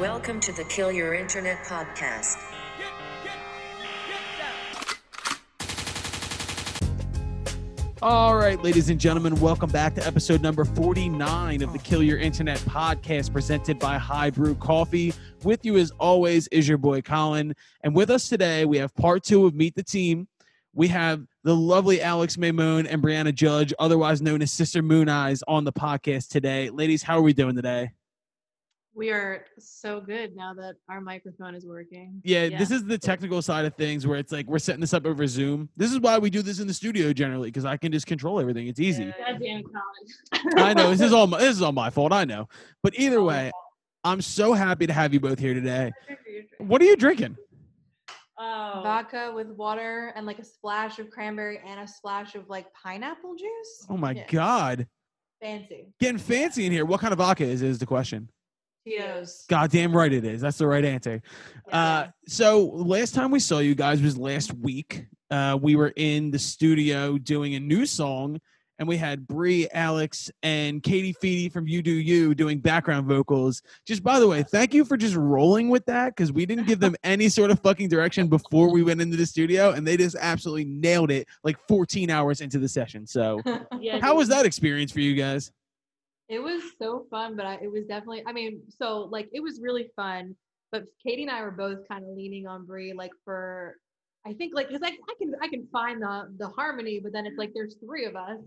Welcome to the Kill Your Internet podcast. All right, ladies and gentlemen, welcome back to episode number 49 of the Kill Your Internet podcast presented by High Brew Coffee. With you, as always, is your boy Colin. And with us today, we have part two of Meet the Team. We have the lovely Alex Maymone and Brianna Judge, otherwise known as Sister Moon Eyes, on the podcast today. Ladies, how are we doing today? We are so good now that our microphone is working. Yeah, this is the technical side of things where it's like we're setting this up over Zoom. This is why we do this in the studio generally because I can just control everything. It's easy. Goddamn Colin. I know this is all my, this is all my fault. I know, but either oh, way, I'm so happy to have you both here today. What are you drinking? Oh, Vodka with water and like a splash of cranberry and a splash of like pineapple juice. Oh my Yeah. god, Fancy. getting fancy in here. What kind of vodka is is the question? Tito's. Goddamn right it is. That's the right answer. Uh, so last time we saw you guys was last week. Uh, we were in the studio doing a new song, and we had Bree, Alex, and Katie Feedy from You Do You doing background vocals. Just by the way, thank you for just rolling with that because we didn't give them any sort of fucking direction before we went into the studio, and they just absolutely nailed it like 14 hours into the session. So, yeah. how was that experience for you guys? It was so fun, but I, it was definitely. I mean, so like it was really fun. But Katie and I were both kind of leaning on Brie, like for, I think like because I, I can I can find the the harmony, but then it's like there's three of us,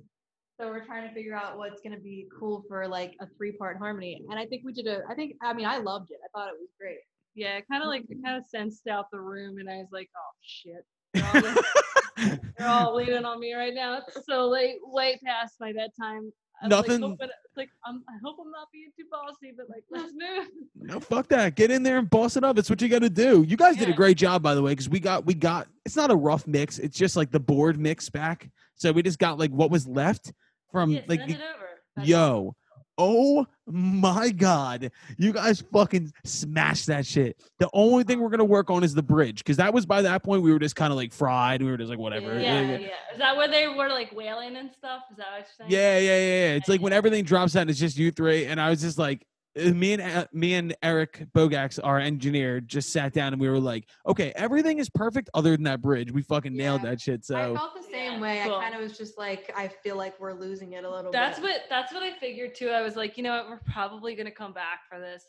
so we're trying to figure out what's gonna be cool for like a three part harmony. And I think we did a. I think I mean I loved it. I thought it was great. Yeah, kind of like kind of mm-hmm. sensed out the room, and I was like, oh shit. They're all, gonna- they're all leaning on me right now. It's so late, way past my bedtime. I'm Nothing- Like, hoping, like I'm, I hope I'm not being too bossy, but like let's move. No, fuck that. Get in there and boss it up. It's what you got to do. You guys did a great job, by the way, because we got we got. It's not a rough mix. It's just like the board mix back. So we just got like what was left from yeah, like send the- it over. Yo. Oh my god, you guys fucking smashed that shit. The only thing we're gonna work on is the bridge because that was by that point we were just kind of like fried. We were just like whatever. Yeah, yeah, yeah. Is that where they were like wailing and stuff? Is that what you're saying? yeah, yeah, yeah. yeah. It's like when everything drops out and it's just you three, and I was just like, me and uh, me and Eric Bogax, our engineer, just sat down and we were like, okay, everything is perfect other than that bridge. We fucking nailed that shit. So I felt the same Yeah, way. cool. I kind of was just like I feel like we're losing it a little That's bit. what that's what I figured too. I was like, you know what, we're probably gonna come back for this.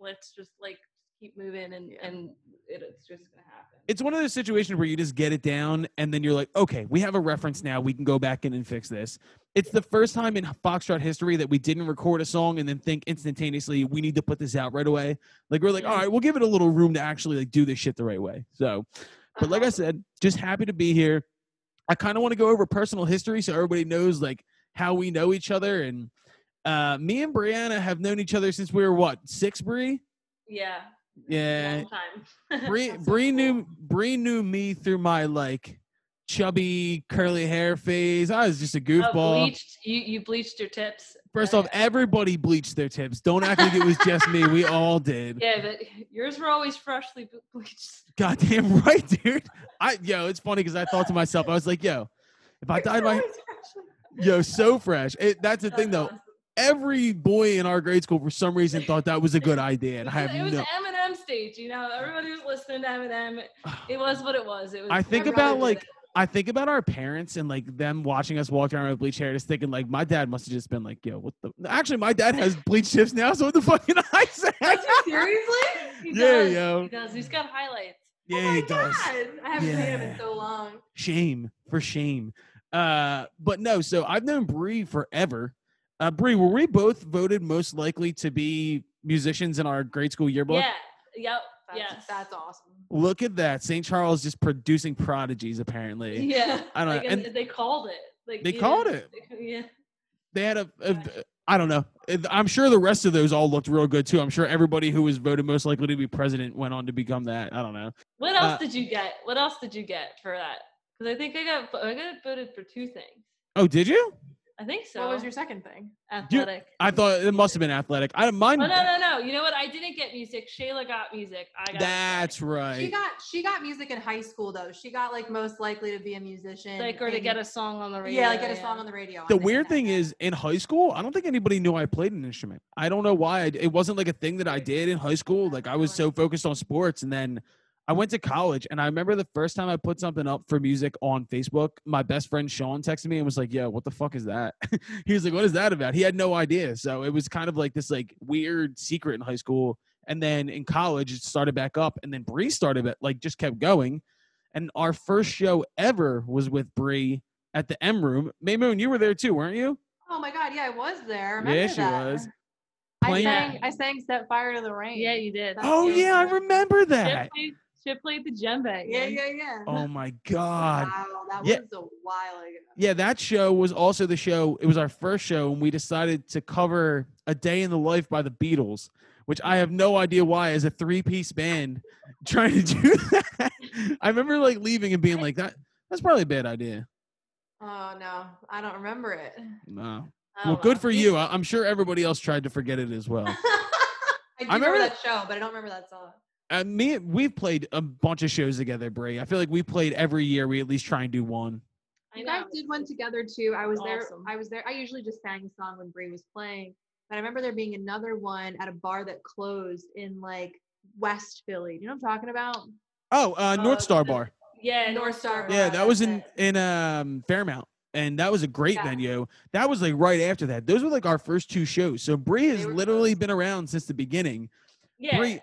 Let's just like keep moving and and it, it's just gonna happen. it's one of those situations where you just get it down and then you're like, okay, we have a reference now. We can go back in and fix this. It's the first time in Foxtrot history that we didn't record a song and then think instantaneously we need to put this out right away. Like we're like, all right, we'll give it a little room to actually like do this shit the right way. So, but like I said, just happy to be here. I kind of want to go over personal history so everybody knows like how we know each other. And uh, me and Brianna have known each other since we were what six, brie Yeah. Yeah. Bree, That's so Bree cool. knew Bree knew me through my like chubby curly hair phase. I was just a Oh, goofball. bleached. You you bleached your tips. First off, everybody bleached their tips. Don't act like it was just me. We all did. Yeah, but yours were always freshly ble- bleached. Goddamn right, dude. I yo, it's funny because I thought to myself, I was like, yo, if I dyed my yo so fresh. It, that's the thing though. Every boy in our grade school for some reason thought that was a good idea, and I have it was no. Eminem stage, you know. Everybody was listening to Eminem. It was what it was. It was. I think about like I think about our parents and like them watching us walk around with bleach hair, just thinking like my dad must have just been like, "Yo, what the?" Actually, my dad has bleach tips now, so what the fuck can I say? Seriously? He Yeah, does, yo. He does. He's got highlights. oh yeah, my he does. God. I haven't seen him in so long. Shame for shame. Uh, but no. So I've known Bree forever. Uh, Bree, were we both voted most likely to be musicians in our grade school yearbook? Yeah. Yep. That's, yes. that's awesome. Look at that. St. Charles just producing prodigies. Apparently, Yeah. I don't like, know. and, And they called it. Like They yeah, called it. Yeah. they had a, a I don't know. I'm sure the rest of those all looked real good too. I'm sure everybody who was voted most likely to be president went on to become that. I don't know. What else Uh, did you get? What else did you get for that? Because I think I got I got voted for two things. Oh, did you? I think so. What was your second thing? athletic? I thought it must have been athletic. I mine. Oh no no no! No. You know what? I didn't get music. Shayla got music. I got. That's She right. She got she got music in high school though. She got like most likely to be a musician. like or to get a song on the radio. yeah, like get a song on the radio. The on weird thing is, in high school, I don't think anybody knew I played an instrument. I don't know why. I, it wasn't like a thing that I did in high school. Like I was so focused on sports, and then I went to college. And I remember the first time I put something up for music on Facebook, my best friend Sean texted me and was like, "Yo, what the fuck is that?" he was like, "What is that about?" He had no idea. So it was kind of like this like weird secret in high school. And then in college, it started back up, and then Bree started it, like just kept going. And our first show ever was with Bree at the M Room. Maymoon, you were there too, weren't you? Oh my god, yeah, I was there. I remember Yeah, she that. was. I sang I sang Set Fire to the Rain. Yeah, you did. That's Oh so yeah, I remember Shit that. Played, Shit played the djembe. Yeah, yeah, yeah. Oh my god. Wow, that Yeah. was a while ago. Yeah, that show was also the show. It was our first show, and we decided to cover "A Day in the Life" by the Beatles, which I have no idea why, as a three-piece band, trying to do that. I remember like leaving and being like, "That that's probably a bad idea." Oh no, I don't remember it. No. Oh, well, good for you. I- I'm sure everybody else tried to forget it as well. I do I remember, remember- that show, but I don't remember that song. Uh, me, we've played a bunch of shows together, Brie. I feel like we played every year. We at least try and do one. I You guys did one together too. I was there. I was there. I usually just sang a song when Brie was playing, but I remember there being another one at a bar that closed in like West Philly. You know what I'm talking about? Oh, uh, Uh, North Star the- Bar. Yeah, North Star Bar. Yeah, that was in in um Fairmount, and that was a great Yeah. venue. That was like right after that. Those were like our first two shows. So Bree has literally close. been around since the beginning. Yeah. Bree,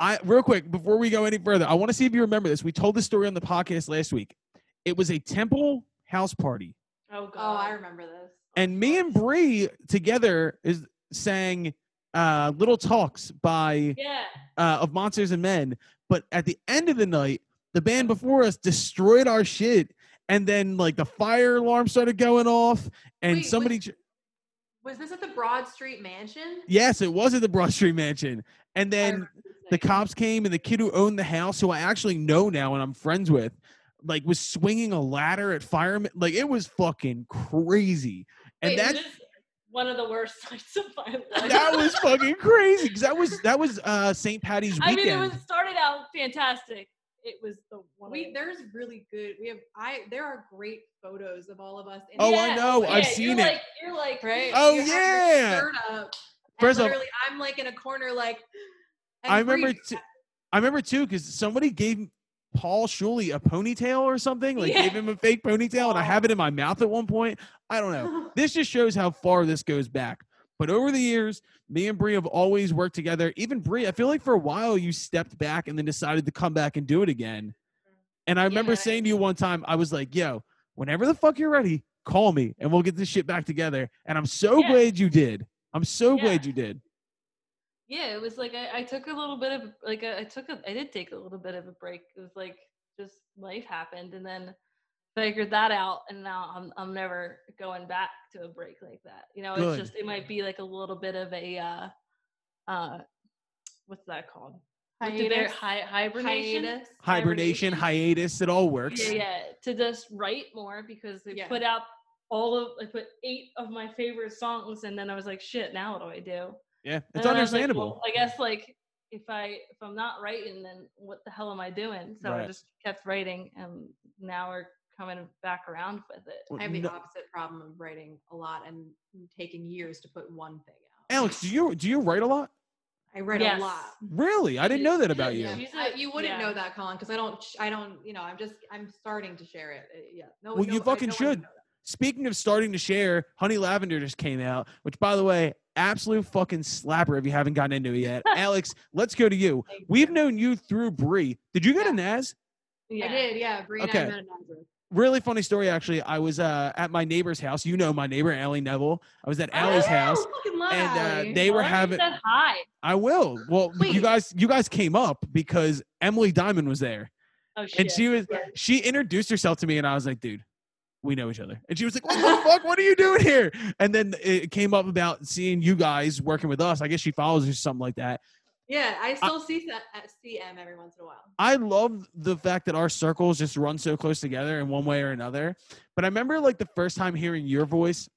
I real quick before we go any further, I want to see if you remember this. We told this story on the podcast last week. It was a temple house party, Oh god. Oh, I remember this. and me and Bree together is sang uh, "Little Talks" by Yeah. uh, of Monsters and Men. But at the end of the night, the band before us destroyed our shit, and then like the fire alarm started going off, and Wait, somebody. j- Was this at the Broad Street Mansion? Yes, it was at the Broad Street Mansion, and then remember this the cops came, and the kid who owned the house, who I actually know now and I'm friends with, like was swinging a ladder at firemen. Like it was fucking crazy, and Wait, that one of the worst nights of my life. that was fucking crazy because that was that was uh St. Patty's weekend. I weekend. mean, it was started out fantastic. It was the one. We there's really good. We have I. There are great photos of all of us. in Oh, the- I know. I've seen you're it. Like, you're like, Right? Oh, You have your yeah. shirt up, First off- literally, I'm like in a corner, like. I remember. T- I remember too because somebody gave Paul Shuley a ponytail or something. Like Yeah. gave him a fake ponytail, and I have it in my mouth at one point. I don't know. This just shows how far this goes back. But over the years, me and Brie have always worked together. Even Brie, I feel like for a while you stepped back and then decided to come back and do it again. And I remember Yeah. saying to you one time, I was like, "Yo, whenever the fuck you're ready, call me and we'll get this shit back together." And I'm so Yeah. glad you did. I'm so glad you did. Yeah, it was like I, I took a little bit of like a, I took a I did take a little bit of a break. It was like just life happened, and then figured that out, and now I'm I'm never going back to a break like that. You know, Good. it's just it might be like a little bit of a uh, uh, what's that called? What do they- Hiatus? hi- hibernation. Hiatus? Hibernation, hiatus, it all works. Yeah, yeah. To just write more because they Yeah. put out all of I put eight of my favorite songs, and then I was like, shit. Now what do I do? Yeah, And it's I like, understandable. well, I guess like if I if I'm not writing, then what the hell am I doing? So I just kept writing, and now we're coming back around with it. I have the No- opposite problem of writing a lot and taking years to put one thing out. Alex, do you do you write a lot? I write Yes. a lot. Really? I didn't know that about you. Yeah, She's you wouldn't yeah. know that, Colin, because I don't. I don't. You know, I'm just. I'm starting to share it. Uh, Yeah. No. Well, no, you fucking no should. Speaking of starting to share, Honey Lavender just came out, which by the way, absolute fucking slapper if you haven't gotten into it yet. Alex, let's go to you. Thank We've you. known you through Bree. Did you go to Yeah. Naz? Yeah. I did. Yeah. Bree and Okay. I met at Nazareth. Really funny story, actually. I was uh, at my neighbor's house. You know my neighbor, Allie Neville. I was at Allie's Oh, house. love and, uh, Allie. they were Why having- said hi. I will. Well, you guys, you guys came up because Emily Diamond was there. Oh shit. and she was Yeah. she introduced herself to me and i was like dude we know each other and she was like what the fuck what are you doing here and then it came up about seeing you guys working with us i guess she follows or something like that Yeah, I still see that at CM every once in a while. i love the fact that our circles just run so close together in one way or another but i remember like the first time hearing your voice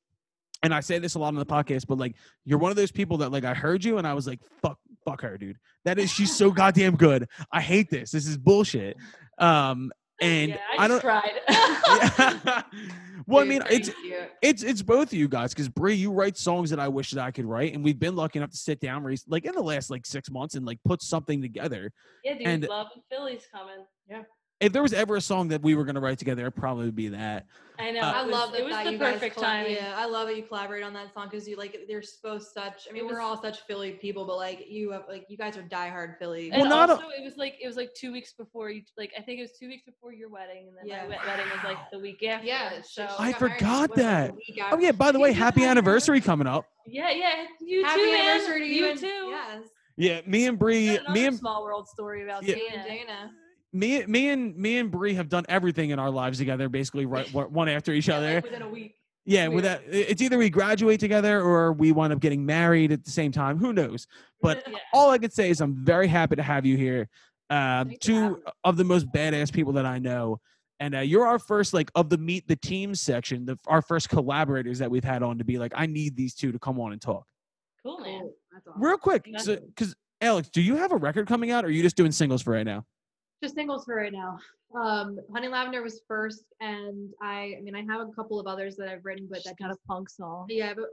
and I say this a lot on the podcast, but like you're one of those people that like I heard you and I was like, fuck, fuck her, dude. That is she's so goddamn good. I hate this. This is bullshit. Um, and yeah, I I, don't. just tried. well, I mean, it's you. it's it's both of you guys because Brie, you write songs that I wish that I could write, and we've been lucky enough to sit down, rec- like in the last like six months, and like put something together. yeah, dude, And- love and Philly's coming. If there was ever a song that we were gonna write together, it probably would probably be that. I know. Uh, I love that, it was that the you guys perfect colla- timing. Yeah, I love that you collaborate on that song because you like they're both such. I mean, It we're all such Philly people, but like you have like you guys are diehard Philly. Well, and not a- it was like it was like two weeks before you like I think it was two weeks before your wedding, and then Yeah. my wed- wedding was like the week after. yeah, so she I got married, forgot what, like, a that. week Oh yeah, by the way, Happy happy anniversary coming up. yeah, yeah, you Happy too, man. anniversary to you, you and- too. Yes. Yeah, me and Brie, Got me and small world story about Yeah. Me and Dana. Dana. me, me and me and Brie have done everything in our lives together, basically right one one after each Yeah, other. like, within a week. Yeah, with Weird. that, it's either we graduate together or we wind up getting married at the same time. Who knows? But Yeah. all I could say is I'm very happy to have you here. Um, Thanks for two of the most badass people that I know, and uh, you're our first like of the meet the team section, the, our first collaborators that we've had on to be like, I need these two to come on and talk. Cool, man. That's awesome. Real quick, That's because Alex, do you have a record coming out, or are you just doing singles for right now? Just singles for right now. Um, Honey Lavender was first, and I, I mean, I have a couple of others that I've written, but She's that got a punk song. yeah, but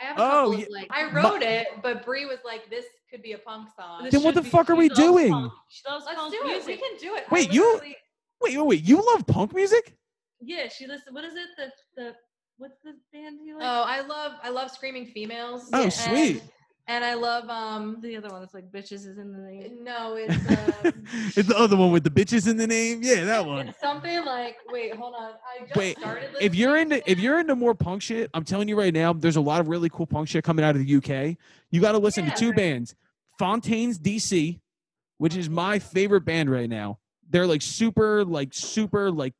I have a Oh, couple yeah. of like I Ma- wrote it, but Brie was like, "This could be a punk song." This Then what the be- fuck are we doing? punk- She loves Let's punk do it. We can do it. Wait, you- Wait, wait, wait! You love punk music? Yeah, she listens. What is it? The the what's the band you like? Oh, I love I love screaming females. Oh, and- sweet. And I love um. the other one that's like bitches is in the name. No, it's um, it's the other one with the bitches in the name. Yeah, that one. it's something like wait, hold on. I just Wait, started. if you're into to if you're into more punk shit, I'm telling you right now, there's a lot of really cool punk shit coming out of the UK. You got to listen Yeah, to two right. bands, Fontaines DC, which is my favorite band right now. They're like super, like super, like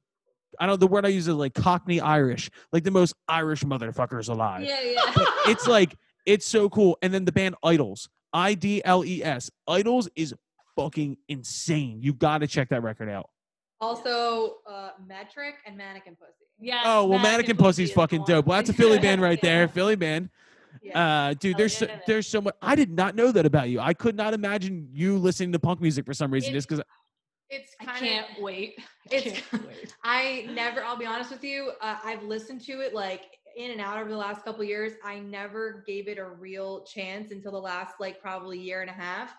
I don't know the word I use is like Cockney Irish, like the most Irish motherfuckers alive. yeah, yeah. But it's like it's so cool. And then the band IDLES, I D L E S, IDLES is fucking insane. You got to check that record out. also, uh, Metric and Mannequin Pussy. Yeah. Oh well, Mannequin Pussy's fucking dope. Well, that's a Philly band right there. Philly band. Yeah. Uh, dude, Hell there's yeah, so, man. there's so much. I did not know that about you. I could not imagine you listening to punk music for some reason, It- just because. it's I can't of. wait. I It's- can't wait. I never. I'll be honest with you. Uh, I've listened to it like in and out over the last couple years. I never gave it a real chance until the last like probably year and a half,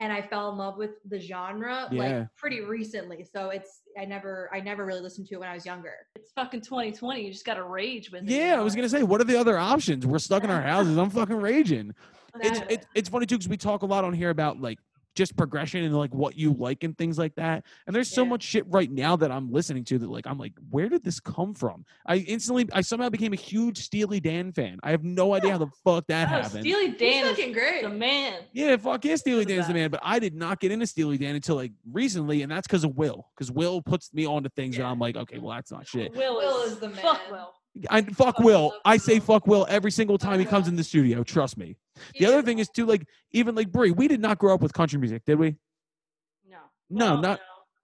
and I fell in love with the genre Yeah. like pretty recently. So it's I never I never really listened to it when I was younger. It's fucking 2020. You just gotta rage with it. Yeah, I was gonna say, what are the other options? We're stuck in our houses. I'm fucking raging. It's it's it's funny too because we talk a lot on here about like just progression and like what you like and things like that. And there's so much shit right now that I'm listening to that like I'm like, where did this come from? I instantly I somehow became a huge Steely Dan fan. I have no idea how the fuck that Oh, happened. Steely He's Dan is fucking great. the man. Yeah, fuck yeah, Steely Look at Dan's the man. But I did not get into Steely Dan until like recently, and that's because of Will. Because Will puts me onto things that Yeah. I'm like, okay, well, that's not shit. Will, Will is, is the Fuck man. Will. I fuck I Will. I say Will. fuck Will every single time he comes in the studio. Trust me. The He other thing is too, like even like Brie, we did not grow up with country music, did we? No. No, Well, not-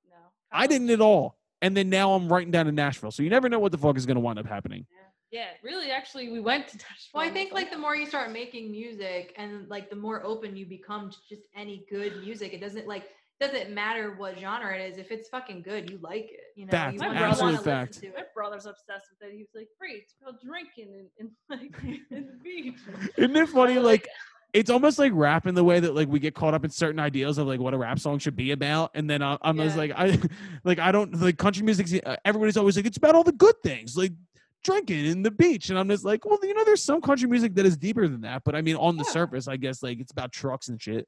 No. no. I didn't at all. And then now I'm writing down in Nashville, so you never know what the fuck is gonna wind up happening. Yeah, really. Actually, we went to Nashville. Well, I think like the more you start making music and like the more open you become to just any good music, it doesn't like doesn't matter what genre it is. If it's fucking good, you like it. You know, Fact, you My wanna- brother- wanna absolute fact. listen to My brother's obsessed with it. He was like, "Free, it's about drinking and, and like in the beach." Isn't it funny? I'm Like it's almost like rap in the way that like we get caught up in certain ideals of like what a rap song should be about, and then I, I'm just like I like I don't like country music. Uh, everybody's always like it's about all the good things, like drinking and the beach, and I'm just like, well, you know, there's some country music that is deeper than that. But I mean, on the Yeah. surface, I guess like it's about trucks and shit.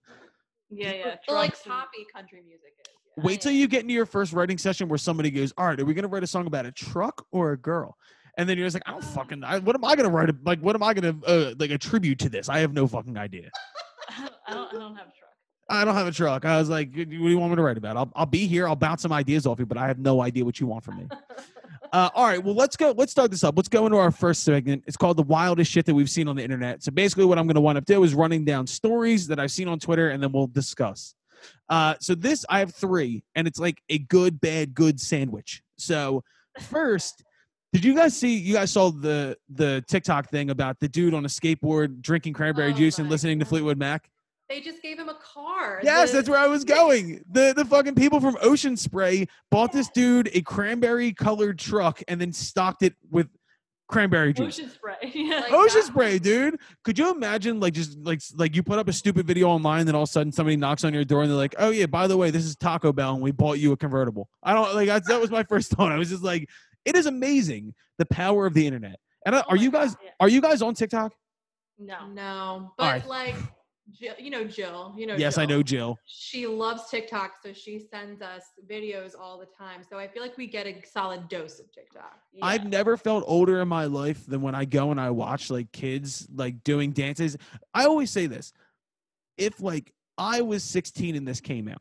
Yeah, yeah. But like trucks poppy country music is. yeah. Wait till you get into your first writing session where somebody goes, "All right, are we gonna write a song about a truck or a girl?" And then you're just like, "I don't fucking. I, what am I gonna write? Like, what am I gonna uh, like attribute to this? I have no fucking idea." I don't, I don't, I don't have a truck. I don't have a truck. I was like, what do you want me to write about? I'll, I'll be here. I'll bounce some ideas off you, but I have no idea what you want from me. Uh, all right. Well, let's go. Let's start this up. Let's go into our first segment. It's called the wildest shit that we've seen on the internet. So basically, what I'm going to wind up doing is running down stories that I've seen on Twitter, and then we'll discuss. Uh, so this, I have three, and it's like a good, bad, good sandwich. So first, Did you guys see? You guys saw the the TikTok thing about the dude on a skateboard drinking cranberry Oh juice and listening to Fleetwood Mac? They just gave him a car. Yes, The- that's where I was going. The the fucking people from Ocean Spray bought this dude a cranberry colored truck and then stocked it with cranberry juice. Ocean spray. Yeah. Like Ocean that. spray, dude. Could you imagine like just like like you put up a stupid video online, then all of a sudden somebody knocks on your door and they're like, "Oh yeah, by the way, this is Taco Bell and we bought you a convertible." I don't like that's, that was my first thought. I was just like, it is amazing the power of the internet. And uh, Oh are my you God, guys yeah. are you guys on TikTok? No. No, but right. like, Jill, you know Jill. You know. yes, I know Jill. She loves TikTok, so she sends us videos all the time. So I feel like we get a solid dose of TikTok. I've never felt older in my life than when I go and I watch like kids like doing dances. I always say this. If like I was 16 and this came out,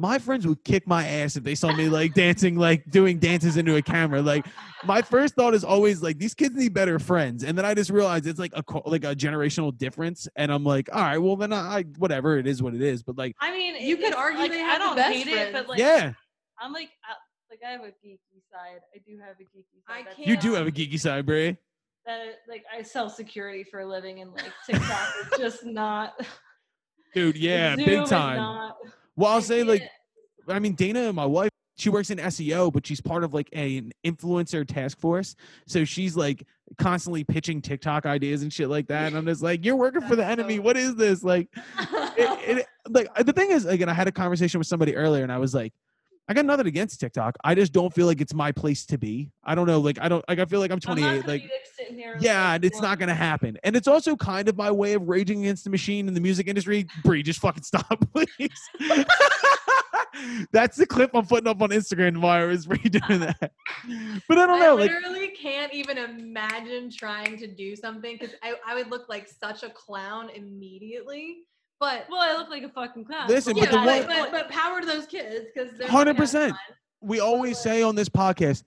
my friends would kick my ass if they saw me like dancing, like doing dances into a camera. Like my first thought is always like these kids need better friends, and then I just realized it's like a like a generational difference, and I'm like, all right, well then I whatever it is what it is, but like I mean, You could argue like, they I have the don't best hate it, but like, yeah, I'm like, I, like I have a geeky side. I do have a geeky side. That's you can't- do have a geeky side, Bray. That like I sell security for a living, and like TikTok is just not. Dude, yeah, Zoom big is time. Well, I'll I say like I mean, Dana my wife, she works in SEO, but she's part of like a, an influencer task force. So she's like constantly pitching TikTok ideas and shit like that. And I'm just like, you're working for the enemy. What is this? Like, it, it, like the thing is, again, I had a conversation with somebody earlier, and I was like, I got nothing against TikTok. I just don't feel like it's my place to be. I don't know. Like, I don't like. I feel like I'm I'm not 28. Like, here. yeah, like, and it's not going- gonna happen. And it's also kind of my way of raging against the machine in the music industry. Bree, just fucking stop, please. That's the clip I'm putting up on Instagram tomorrow. Is Bree doing that? But I don't I know. Like, literally can't even imagine trying to do something because I, I would look like such a clown immediately. But Well, I look like a fucking clown. Listen, yeah, but the but, one- but, but power to those kids because they're hundred percent. we always say on this podcast,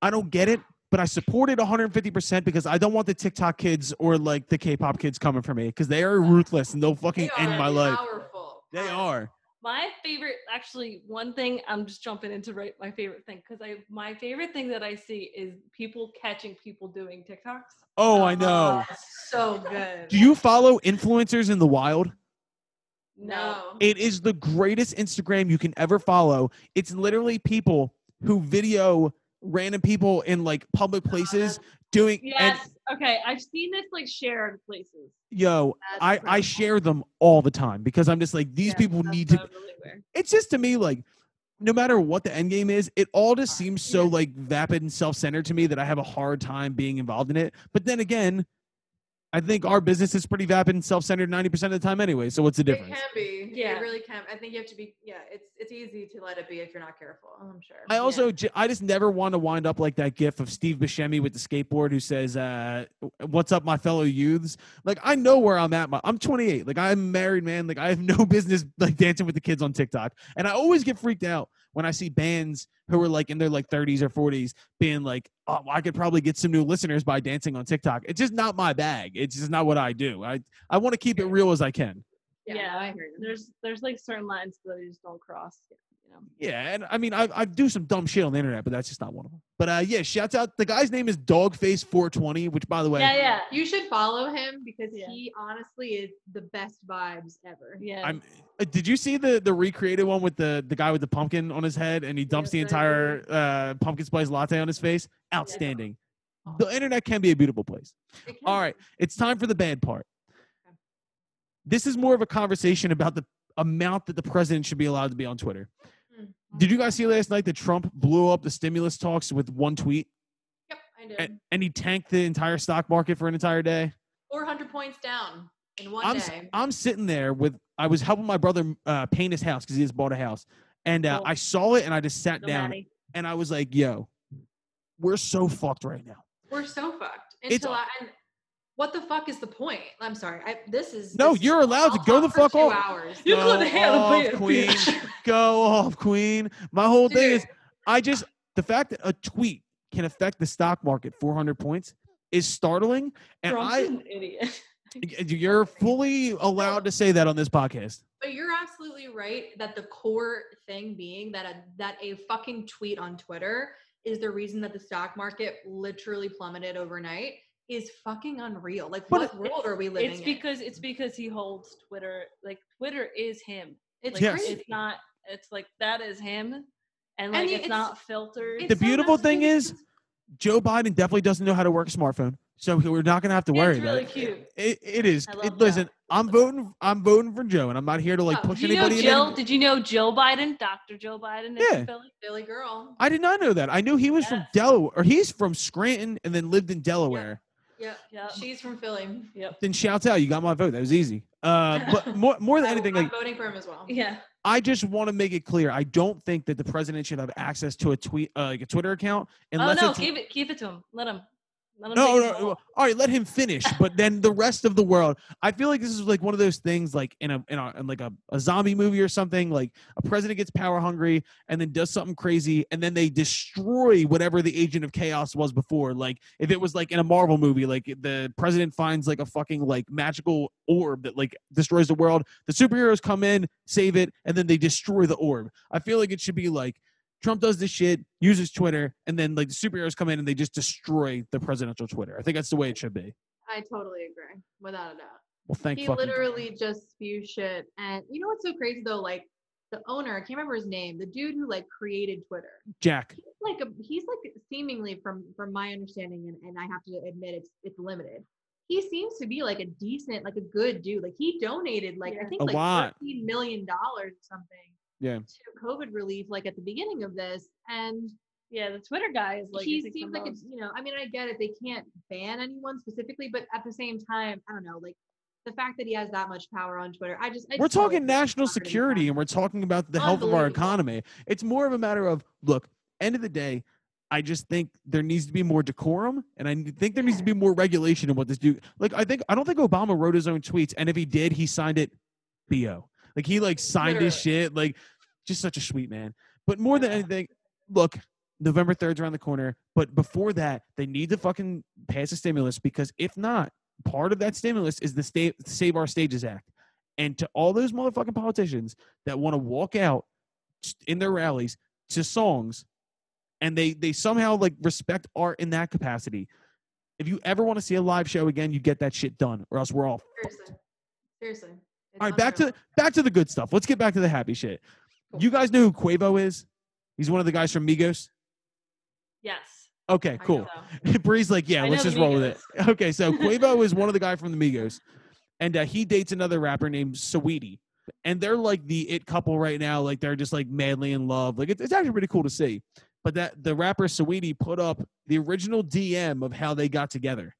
I don't get it, but I support it 150 percent because I don't want the TikTok kids or like the K-pop kids coming for me because they are ruthless and they'll fucking They end are my life. Powerful. They are. My favorite, actually, one thing I'm just jumping into right. My favorite thing because I my favorite thing that I see is people catching people doing TikToks. Oh, I oh, know. Oh, so good. Do you follow influencers in the wild? No. It is the greatest Instagram you can ever follow. It's literally people who video random people in like public uh-huh. places doing and Yes. okay. I've seen this like shared places. yo, That's I I share them all the time because I'm just like these Yeah, people need to really it's just to me like no matter what the end game is, it all just uh, seems so like vapid and self-centered to me that I have a hard time being involved in it. But then again, I think our business is pretty vapid and self-centered 90% of the time anyway. So what's the difference? It can be. Yeah. It really can. I think you have to be. Yeah. It's it's easy to let it be if you're not careful. I'm sure. I Yeah. also, j- I just never want to wind up like that gif of Steve Buscemi with the skateboard who says, uh, "What's up, my fellow youths?" Like I know where I'm at. My, I'm 28. Like I'm a married man. Like I have no business like dancing with the kids on TikTok. And I always get freaked out when I see bands who are like in their like 30s or 40s being like, "Oh, I could probably get some new listeners by dancing on TikTok." It's just not my bag. It's just not what I do. I I want to keep it real as I can. Yeah. Yeah, I hear you. There's there's like certain lines that I just don't cross. You. Yeah, and I mean, I, I do some dumb shit on the internet, but that's just not one of them. But uh, yeah, shouts out. The guy's name is Dogface420, which, by the way, Yeah, yeah, You should follow him because Yeah. he honestly is the best vibes ever. yeah. I'm. uh, Did you see the the recreated one with the the guy with the pumpkin on his head and he dumps the Yes, I entire uh, pumpkin spice latte on his face? Outstanding. Oh. The internet can be a beautiful place. It can All be. right, it's time for the bad part. Okay. This is more of a conversation about the amount that the president should be allowed to be on Twitter. Did you guys see last night that Trump blew up the stimulus talks with one tweet Yep, I did. and, and he tanked the entire stock market for an entire day? 400 points down in one I'm day. I'm sitting there with I was helping my brother uh, paint his house because he just bought a house, and uh, Cool. I saw it and I just sat down and I was like, "Yo, we're so fucked right now." We're so fucked. It's- Until I, and what the fuck is the point? I'm sorry. I, this is No, this- you're allowed to I'll go the fuck off. hours. You Go could off, queen. Go off, queen. My whole thing is, I just the fact that a tweet can affect the stock market 400 points is startling, and Trump's I an idiot. you're fully allowed to say that on this podcast. But you're absolutely right that the core thing being that a that a fucking tweet on Twitter is the reason that the stock market literally plummeted overnight is fucking unreal. Like, But what world are we living It's in? because it's because he holds Twitter. Like Twitter is him. it's Like, Yes. crazy. It's not. It's like that is him, and And like the- it's, it's- not filtered. it's The beautiful nuts thing is, Joe Biden definitely doesn't know how to work a smartphone, so we're not gonna have to Yeah, worry it's about really it. cute. It, it is. It, listen, I'm voting. I'm voting for Joe, and I'm not here to like Oh, push Did you know anybody. Jill? any- Did you know Jill Biden, Dr. Jill Biden? Yeah. Philly? Philly girl. I did not know that. I knew he was from Delaware, or he's from Scranton, and then lived in Delaware. Yep. Yep. She's from Philly. Yep. Then shouts out, you got my vote. That was easy. Uh, but more more than anything, I'm like voting for him as well. Yeah. I just want to make it clear. I don't think that the president should have access to a tweet, uh, like a Twitter account, Oh no, it's keep it, keep it to him. Let him no, no, no. all. Right, let him finish. But then the rest of the world, I feel like this is like one of those things, like in a in, a, in like a, a zombie movie or something. Like a president gets power hungry and then does something crazy, and then they destroy whatever the agent of chaos was before. Like if it was like in a Marvel movie, like the president finds like a fucking like magical orb that like destroys the world. The superheroes come in, save it, and then they destroy the orb. I feel like it should be like. Trump does this shit, uses Twitter, and then like the superheroes come in and they just destroy the presidential Twitter. I think that's the way it should be. I totally agree, without a doubt. Well, thank he fucking God. literally just spews shit. And you know what's so crazy though? Like the owner, I can't remember his name, the dude who like created Twitter. Jack. He's like a he's like seemingly from from my understanding, and, and I have to admit it's it's limited. He seems to be like a decent, like a good dude. Like he donated like I think A like lot. thirteen million dollars or something Yeah. to COVID relief, like at the beginning of this. And Yeah, the Twitter guy is like he seems like it's you know, I mean, I get it. They can't ban anyone specifically, but at the same time, I don't know, like the fact that he has that much power on Twitter, I just I We're just talking it's national not gonna be security and we're talking about the health of our economy. It's more of a matter of look, end of the day, I just think there needs to be more decorum and I think there needs to be more regulation in what this dude like I think I don't think Obama wrote his own tweets and if he did, he signed it BO. Like he like signed his shit like just such a sweet man. But more than anything, look, November 3rd's around the corner, but before that, they need to fucking pass a stimulus because if not, part of that stimulus is the Save Our Stages Act. And to all those motherfucking politicians that want to walk out in their rallies to songs and they they somehow like respect art in that capacity. If you ever want to see a live show again, you get that shit done, or else we're all. Seriously. Seriously. All right, back to back to the good stuff. Let's get back to the happy shit. You guys know who Quavo is? He's one of the guys from Migos. Yes. Okay, cool. So, Bree's like, yeah, I let's just roll with it. Okay, so Quavo is one of the guy from the Migos, and uh, he dates another rapper named Saweetie, and they're like the it couple right now. Like they're just like madly in love. Like it's, it's actually pretty cool to see. But that the rapper Saweetie put up the original DM of how they got together,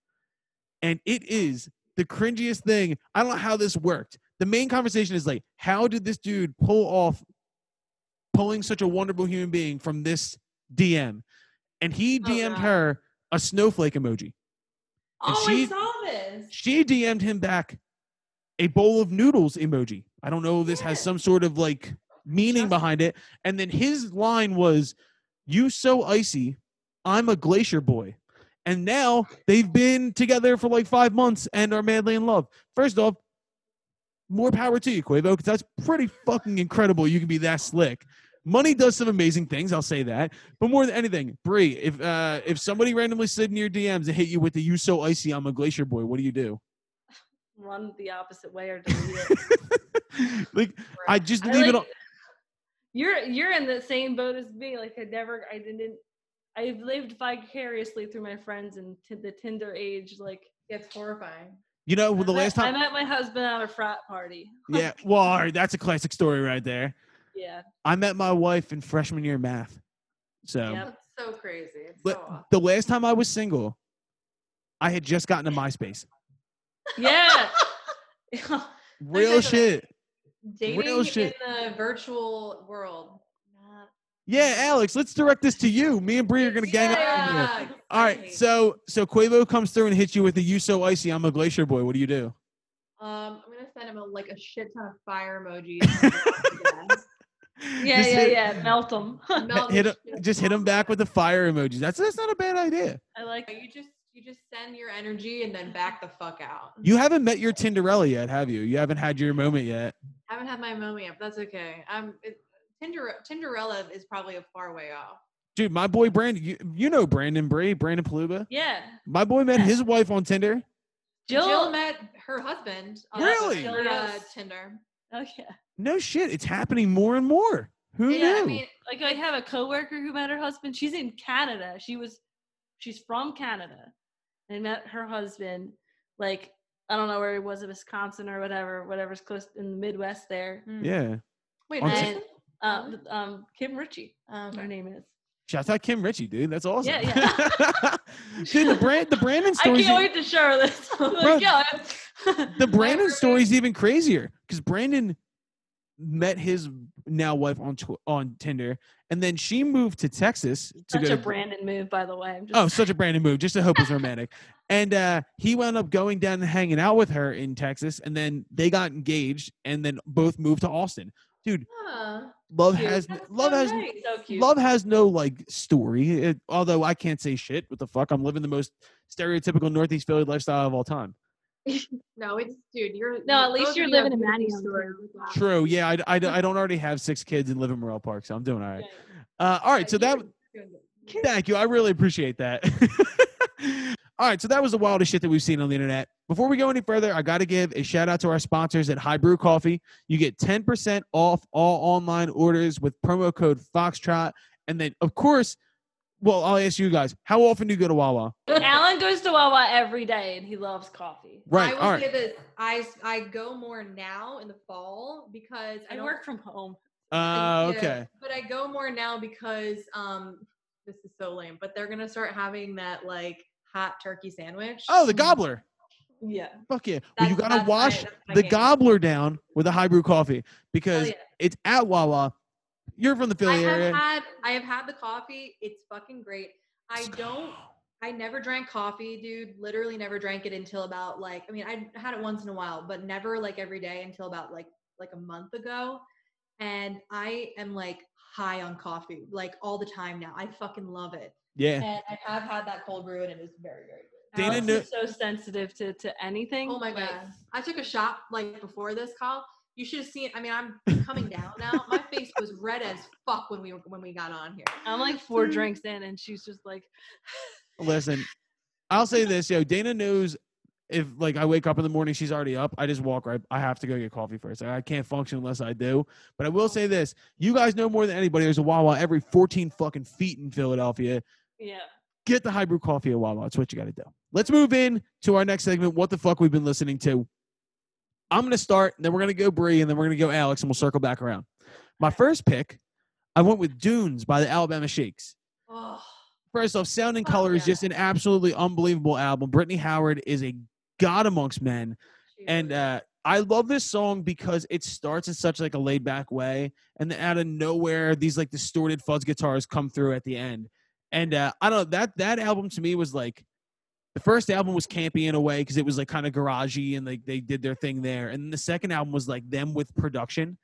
and it is the cringiest thing. I don't know how this worked. The main conversation is like, how did this dude pull off pulling such a wonderful human being from this DM? And he Oh, DM'd God. her a snowflake emoji. And Oh, she- I saw this. She DM'd him back a bowl of noodles emoji. I don't know if this has some sort of like meaning behind it. And then his line was, You so icy, I'm a glacier boy. And now they've been together for like five months and are madly in love. First off, more power to you, Quavo, because that's pretty fucking incredible. You can be that slick. Money does some amazing things, I'll say that. But more than anything, Brie, if uh, if somebody randomly slid in your DMs and hit you with the "You so icy, I'm a glacier boy," what do you do? run the opposite way or delete it. like I just I leave it like- on. You're you're in the same boat as me. Like I never, I didn't. I've lived vicariously through my friends and t- the Tinder age. Like It's horrifying. You know, the I met- last I met my husband at a frat party. Yeah, well, all right, that's a classic story right there. Yeah. I met my wife in freshman year math. So Yep. That's so crazy. It's but so awesome. the last time I was single, I had just gotten to MySpace. Yeah. Real shit. Dating real shit. in the virtual world. Yeah, Alex, let's direct this to you. Me and Bree are gonna gang up. on you. All right, so so Quavo comes through and hits you with the "You so icy, I'm a glacier boy." What do you do? Um, I'm gonna send him a, like a shit ton of fire emojis. Yeah, Just yeah, hit- yeah. Melt them. Melt Hit the him, shit just hit them back with the fire emojis. That's that's not a bad idea. I like. You just you just send your energy and then back the fuck out. You haven't met your Tinderella yet, have you? You haven't had your moment yet. haven't had my moment yet, but that's okay. I'm it, Tinder Tinderella is probably a far way off. Dude, my boy Brandon, you, you know Brandon Bray, Brandon Paluba. Yeah. My boy met his wife on Tinder. Jill. Jill, met her husband. on Really? Tinder, uh, Tinder. oh yeah. No shit, it's happening more and more. Who Yeah, knew? I mean, Like I have a coworker who met her husband. She's in Canada. She was she's from Canada. And met her husband like I don't know where he was in Wisconsin or whatever, whatever's close in the Midwest there. mm. yeah. Wait, On no, Ti- And uh, um Kim Ritchie, um, her name is. Shout out Kim Ritchie, dude. That's awesome. Yeah, yeah. dude, the brand the Brandon story. I can't wait to show her this. I'm Bro, like, yeah. the Brandon roommate- story is even crazier because Brandon met his now wife on tw- on Tinder, and then she moved to Texas to Such a to Brandon move, by the way. I'm just Oh, such a Brandon move. Just to hope it's romantic. And uh, he wound up going down and hanging out with her in Texas, and then they got engaged, and then both moved to Austin. Dude, huh. love cute. has That's love so has nice. so love has no like story. It, although I can't say shit. What the fuck? I'm living the most stereotypical Northeast Philly lifestyle of all time. No, it's dude. You're No, at least you're living in beautiful Manio's True. Yeah, I, I, I don't already have six kids and live in Morrell Park, so I'm doing all right. Yeah. Uh, all right, so that Thank you. I really appreciate that. All right, so that was the wildest shit that we've seen on the internet. Before we go any further, I got to give a shout out to our sponsors at High Brew Coffee. You get 10% off all online orders with promo code Foxtrot. And then, of course, well, I'll ask you guys, how often do you go to Wawa? Alan goes to Wawa every day and he loves coffee. Right. I will All right. say this: I s- I go more now in the fall because I, I work from home. Uh, yeah, okay. But I go more now because um this is so lame, but they're gonna start having that like hot turkey sandwich. Oh, the gobbler. Yeah. Fuck yeah. Well, you got to that's my- wash my the game. gobbler down with a high brew coffee Hell because yeah. it's at Wawa. You're from the Philly I have area. had I have had the coffee. It's fucking great. I don't I never drank coffee, dude. Literally never drank it until about like I mean I had it once in a while, but never like every day until about like like a month ago. And I am like high on coffee like all the time now. I fucking love it. yeah. And I have had that cold brew and it is very very good. Dana Alex knew- is so sensitive to, to anything. Oh my like, god. I took a shot like before this call. You should have seen I mean I'm coming down now. My face was red as fuck when we were when we got on here. I'm like four drinks in and she's just like Listen, I'll say this, yo. Dana knows if like I wake up in the morning, she's already up. I just walk right. I have to go get coffee first. I can't function unless I do. But I will say this: you guys know more than anybody. There's a Wawa every 14 fucking feet in Philadelphia. Yeah. Get the high brew coffee at Wawa. That's what you got to do. Let's move in to our next segment. What the fuck we've been listening to? I'm gonna start, then we're gonna go Bree, and then we're gonna go Alex, and we'll circle back around. My first pick, I went with Dunes by the Alabama Shakes. Oh, First off, Sound and Color is yeah. just an absolutely unbelievable album. Brittany Howard is a god amongst men, she and really- uh, I love this song because it starts in such like a laid back way, and then out of nowhere, these like distorted fuzz guitars come through at the end. And uh, I don't know that that album to me was like the first album was campy in a way because it was like kind of garagey and like they did their thing there, and the second album was like them with production,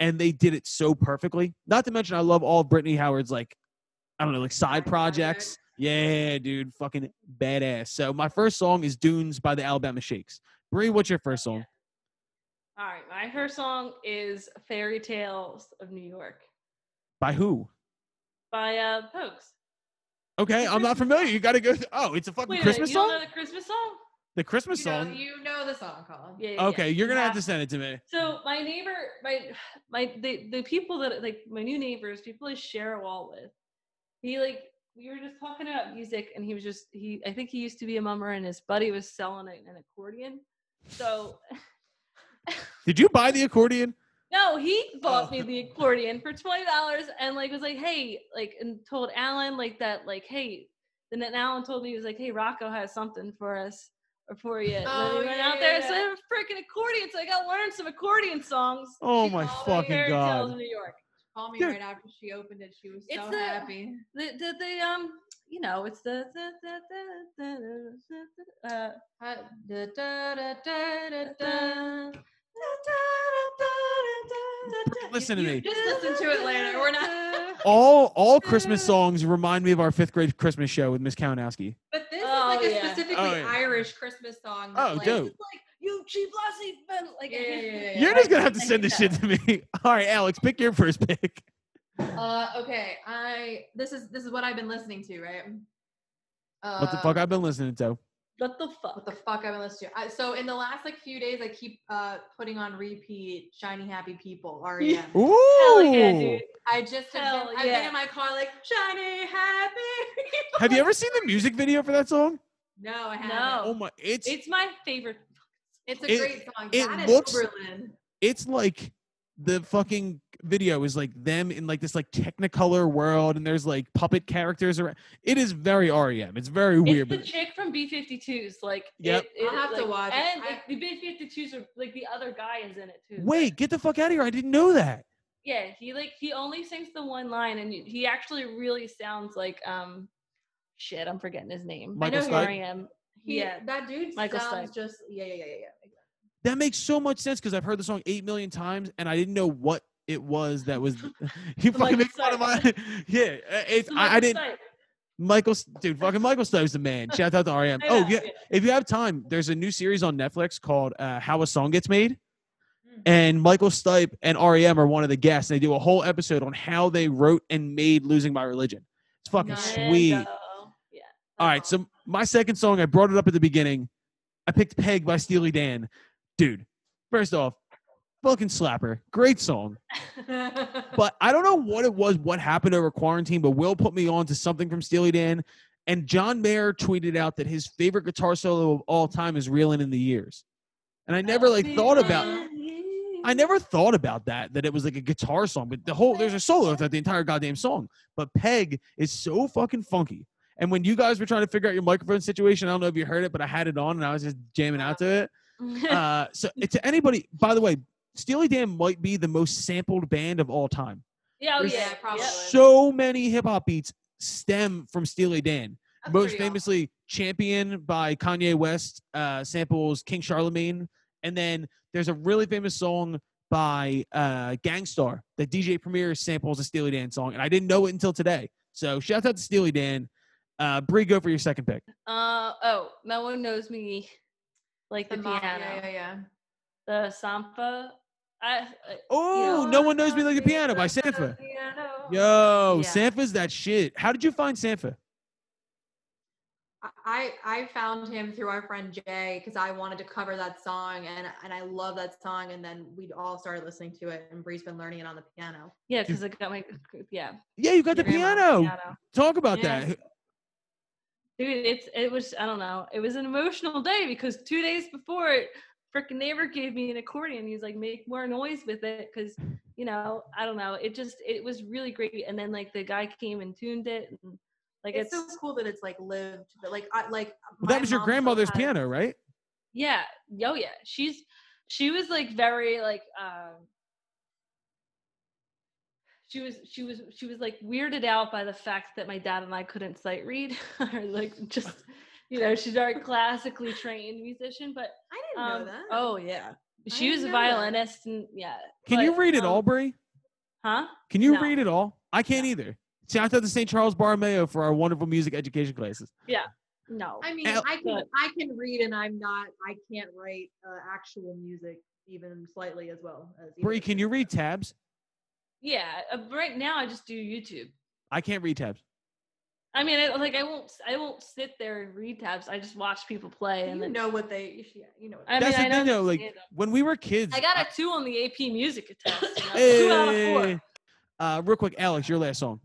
and they did it so perfectly. Not to mention, I love all of Brittany Howard's like I don't know like side projects. Yeah, dude, fucking badass. So my first song is Dunes by the Alabama Shakes. Bree, what's your first song? All right. My first song is Fairy Tales of New York By who? by uh Pogues. Okay, I'm not familiar. You got to go. Oh, it's a fucking Wait, Christmas you song. know the Christmas song? The Christmas you know, song. you know the song called. Yeah. yeah, Okay, yeah. you're gonna have to send it to me. So my neighbor, my my the the people that like my new neighbors, people I share a wall with. He like we were just talking about music, and he was just he. I think he used to be a mummer, and his buddy was selling an accordion. So Did you buy the accordion? No, he bought Oh. me the accordion for twenty dollars, and like was like, hey, like, and told Alan like that, like, hey. Then then Alan told me he was like, hey, Rocco has something for us or for you. And Oh, we went yeah, out there, yeah, so I have a freaking accordion, so I got to learn some accordion songs. Oh my fucking Fairy Tales of god! New York. Called me Dude. right after she opened it. She was It's so the- happy. the the, the um you know it's the the the the, the, the uh Uh. Listen to You me. Just listen to it later. We're not. All all Christmas songs remind me of our fifth grade Christmas show with Miss Countowski. But this Oh, is like a yeah. specifically Oh, yeah. Irish Christmas song. Oh, that, like, dope. like you cheap lassie like Yeah, yeah, yeah, yeah, You're just gonna have to send get this shit to me. All right, Alex, pick your first pick. Uh, okay. I this is this is what I've been listening to, right? Uh, What the fuck I've been listening to? What the fuck? What the fuck I've been listening to? I, so in the last like few days, I keep uh putting on repeat "Shiny Happy People" REM. Ooh. Hell yeah, dude. I just have Hell been, I've been in my car like "Shiny Happy." People." Have you ever seen the music video for that song? No, I haven't. No. Oh my! It's It's my favorite. It's a It- great song. it That looks- Oberlin. it's like the fucking video is like them in like this like technicolor world and there's like puppet characters around it is very rem it's very weird It's but the chick from B52s. Like, Yep. it, it, I'll have to watch it. And I- like, the B52s are like the other guy is in it too. wait get the fuck out of here i didn't know that Yeah, he like he only sings the one line, and he actually really sounds like um, shit. I'm forgetting his name. Michael know Stipe? R.E.M. He, Yeah, that dude Michael sounds Stipe. just yeah, yeah, yeah, yeah, yeah. That makes so much sense because i've heard the song eight million times and i didn't know what it was that was he fucking Michael made fun of my yeah it's I, I didn't Stipe. michael dude fucking michael stipe's the man shout out to rem oh know, yeah if you have time, there's a new series on Netflix called uh, "How a Song Gets Made," Mm. and Michael Stipe and REM are one of the guests. And they do a whole episode on how they wrote and made "Losing My Religion." It's fucking Nice. sweet. Uh, yeah. All right, so my second song, I brought it up at the beginning. I picked "Peg" by Steely Dan. Dude, first off, fucking slapper, great song. But I don't know what it was, what happened over quarantine, but Will put me on to something from Steely Dan. And John Mayer tweeted out that his favorite guitar solo of all time is Reeling in the Years. And I never like thought about I never thought about that, that it was like a guitar song, but the whole there's a solo throughout the entire goddamn song. But Peg is so fucking funky. And when you guys were trying to figure out your microphone situation, I don't know if you heard it, but I had it on and I was just jamming out to it. Uh, so to anybody, by the way, Steely Dan might be the most sampled band of all time. yeah, oh, there's yeah, probably. So many hip hop beats stem from Steely Dan. That's Most pretty awesome. famously, Champion by Kanye West uh, samples Kid Charlemagne. And then there's a really famous song by uh, Gang Starr that DJ Premier samples a Steely Dan song. And I didn't know it until today. So shout out to Steely Dan. Uh, Brie, go for your second pick. Uh oh, no one knows me like the, The mo- piano. Yeah, yeah, yeah. The Sampha. I, I Oh, no one knows me like a piano by Sampha. Yo, Yeah. Sampha's that shit. How did you find Sampha? I I found him through our friend Jay because I wanted to cover that song and and I love that song and then we all started listening to it and Bree's been learning it on the piano. yeah, because I got my yeah. Yeah, you got the Your grandma piano. piano. Talk about Yeah. that. Dude, it's it was I don't know. It was an emotional day because two days before, freaking neighbor gave me an accordion. He's like, make more noise with it because you know I don't know. It just it was really great. And then like the guy came and tuned it. And, like It's, it's, so cool that it's like lived, but like I like Well, that was your grandmother's has- piano, right? yeah, oh yeah. She's she was like very like um she was she was she was like weirded out by the fact that my dad and I couldn't sight read or like just you know she's very classically trained musician but I didn't um, know that. oh yeah she didn't was a know that. violinist and yeah Can you but, read it um, all, Brie? huh Can you no. read it all? I can't No. either. Shout out to St. Charles Borromeo for our wonderful music education classes. Yeah. No I mean, Al- I can but- I can read and I'm not I can't write uh, actual music even slightly as well as Brie, can you read tabs? Yeah uh, right now I just do YouTube I can't read tabs. I mean I, like I won't I won't sit there and read tabs I just watch people play and You then know what they you yeah, you know what I That's mean, the I thing, though. Like them. when we were kids, I got a two on the AP music test. you know, Two out of four. Uh, real quick, Alex, your last song.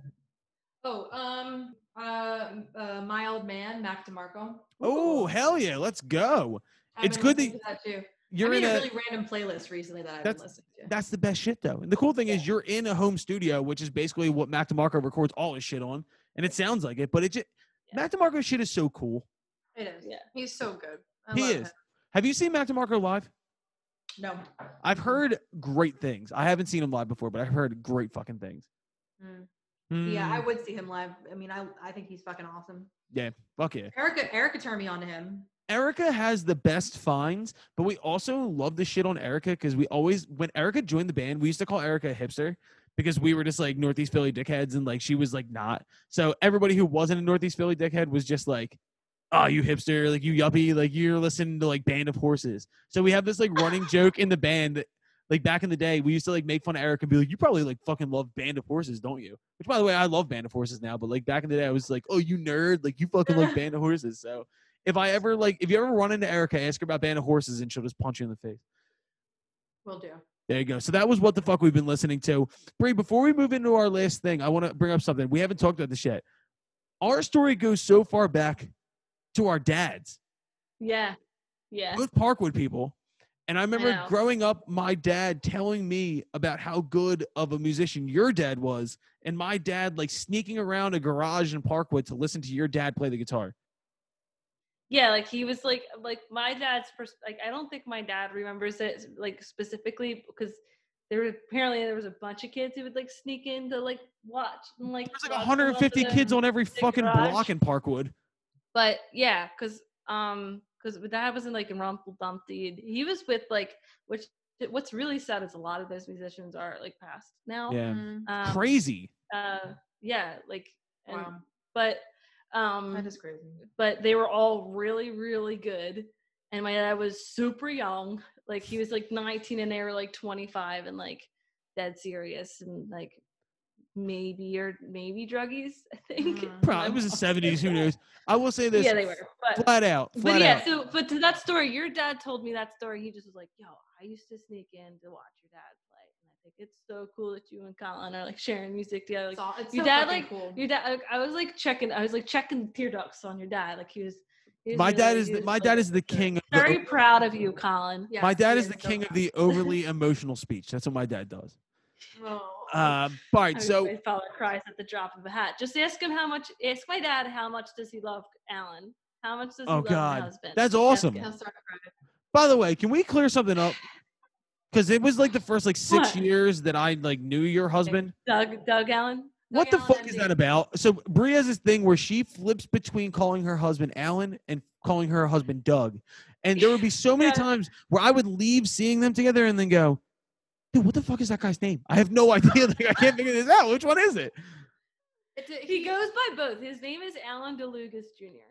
Oh, um, uh, uh, my old man, Mac DeMarco. Oh, hell yeah, let's go. I've it's good listening to that too. You're I in made a. a, really random playlist recently that I've That's- been listening to. that's the best shit though. And the cool thing is you're in a home studio, which is basically what Mac DeMarco records all his shit on, and it sounds like it. But it just Yeah. Mac DeMarco shit is so cool. It is. Yeah. He's so good. I He love is. him. Have you seen Mac DeMarco live? No. I've heard great things. I haven't seen him live before, but I've heard great fucking things. Mm. Yeah, I Mm, would see him live. I mean, I I think he's fucking awesome. Yeah, fuck yeah. Erica Erica turned me on to him. Erica has the best finds, but we also love the shit on Erica because we always, when Erica joined the band, we used to call Erica a hipster because we were just like Northeast Philly dickheads and like she was like not. So everybody who wasn't a Northeast Philly dickhead was just like, oh, you hipster, like you yuppie, like you're listening to like Band of Horses. So we have this like running joke in the band that Like back in the day, we used to like make fun of Eric and be like, "You probably like fucking love Band of Horses, don't you?" Which, by the way, I love Band of Horses now, but like back in the day, I was like, "Oh, you nerd! Like you fucking like Band of Horses." So if I ever like, if you ever run into Erica, ask her about Band of Horses, and she'll just punch you in the face. Will do. There you go. So that was what the fuck we've been listening to. Bree, before we move into our last thing, I want to bring up something. We haven't talked about this yet. Our story goes so far back to our dads, Yeah. Yeah. both Parkwood people. And I remember know. growing up, my dad telling me about how good of a musician your dad was, and my dad like sneaking around a garage in Parkwood to listen to your dad play the guitar. Yeah, like he was like like my dad's pers- like I don't think my dad remembers it like specifically because there were apparently there was a bunch of kids who would like sneak in to like watch and like There's like watch them up 150 kids on every fucking garage. block in Parkwood. But yeah, because um because dad wasn't like in Rumpel Dumpty. He was with like which what's really sad is a lot of those musicians are like passed now. Yeah, Mm, Um, crazy. Uh, yeah, like and, wow. but um That is crazy. but they were all really really good and my dad was super young like he was like 19 and they were like 25 and like dead serious and like maybe or maybe druggies i think Mhm. Probably it was the 70s. Who knows? I will say this yeah they were but flat out. but yeah out. so but to that story your dad told me that story he just was like yo i used to sneak in to watch your dad play and i think it's so cool that you and colin are like sharing music together like It's, it's your so dad, like, cool. your dad like, i was like checking i was like checking the tear ducts on your dad like he was he was My dad is the, my like, dad is the king of the, very proud of you colin Yes, my dad he is the so king of the overly emotional speech. That's what my dad does. Oh. Um, all right, I so my father cries at the drop of a hat. Just ask him how much. Ask my dad how much does he love Alan? How much does he Oh, love God. my husband? That's awesome. him. He'll start crying. by the way, can we clear something up? Because it was like the first like six What? years that I like knew your husband. Doug, Doug Allen. What the Allen fuck and is that about? So Brie has this thing where she flips between calling her husband Alan and calling her husband Doug. And there would be so many Yeah. times where I would leave seeing them together and then go, dude, what the fuck is that guy's name? I have no idea. Like, I can't figure this out. Which one is it? He goes by both. His name is Alan DeLugas Jr.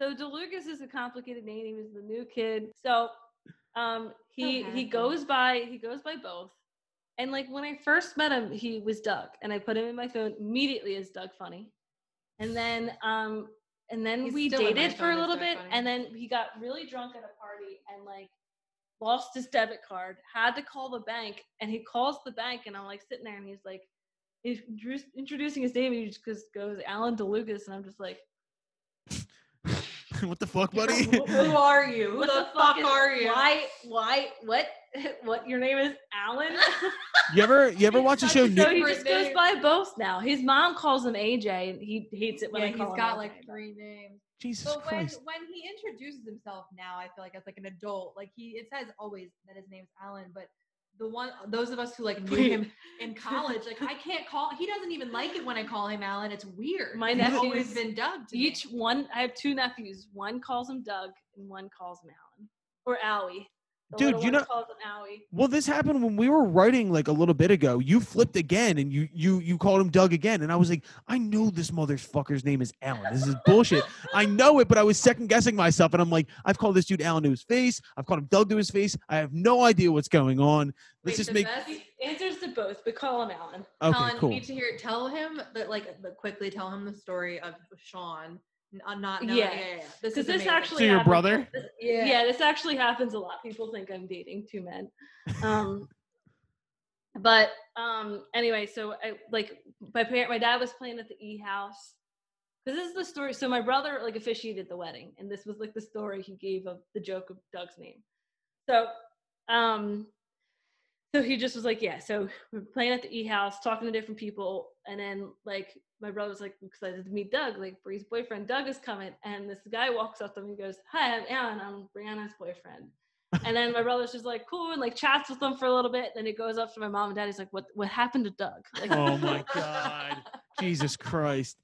So DeLugas is a complicated name. He was the new kid. So um he he goes by he goes by both. And like when I first met him, he was Doug, and I put him in my phone immediately as Doug Funnie. And then um and then He's we still in my dated for a little bit, Funnie. and then he got really drunk at a party and like lost his debit card, had to call the bank, and he calls the bank, and I'm like sitting there, and he's like, he's introducing his name, and he just goes, goes Alan DeLucas, and I'm just like, what the fuck, buddy? Who who are you? Who what the, fuck is- are you? Why? Why? What? What? Your name is Alan? you ever you ever watch the show? so New- he Different just goes by both now. His mom calls him AJ, and he hates it when Yeah, I he's call him got AJ, like three names. Jesus But when Christ. when he introduces himself now, I feel like as like an adult, like he it says always that his name's Alan, but the one those of us who like knew him in college, like I can't call he doesn't even like it when I call him Alan. It's weird. My He's always been Doug to Each me. one, I have two nephews. One calls him Doug, and one calls him Alan or Owie. The Dude, you know- calls him Owie. Well, this happened when we were writing like a little bit ago. You flipped again and you you you called him Doug again, and I was like, I know this motherfucker's name is Alan. This is bullshit. I know it, but I was second guessing myself, and I'm like, I've called this dude Alan to his face. I've called him Doug to his face. I have no idea what's going on. Let's Wait, just the make answers to both, but call him Alan. okay, Alan, cool. you need to hear. Tell him that, like, the, quickly tell him the story of Sean. N- Uh, not, no, Yeah. yeah, yeah, yeah. This Because is this amazing. actually So your happens- brother? Yeah. yeah. this actually happens a lot. People think I'm dating two men. Um, but um, anyway, so I like my parent, my dad was playing at the E house. Because this is the story. So my brother like officiated the wedding, and this was like the story he gave of the joke of Doug's name. So, um, so he just was like, yeah. So we're playing at the E house, talking to different people, and then like my brother was like excited to meet Doug. Like Bree's boyfriend Doug is coming, and this guy walks up to him and goes, "Hi, I'm Alan. I'm Brianna's boyfriend." and then my brother's just like cool and like chats with them for a little bit. Then he goes up to my mom and dad. He's like, "What? What happened to Doug?" Like, Oh my god, Jesus Christ!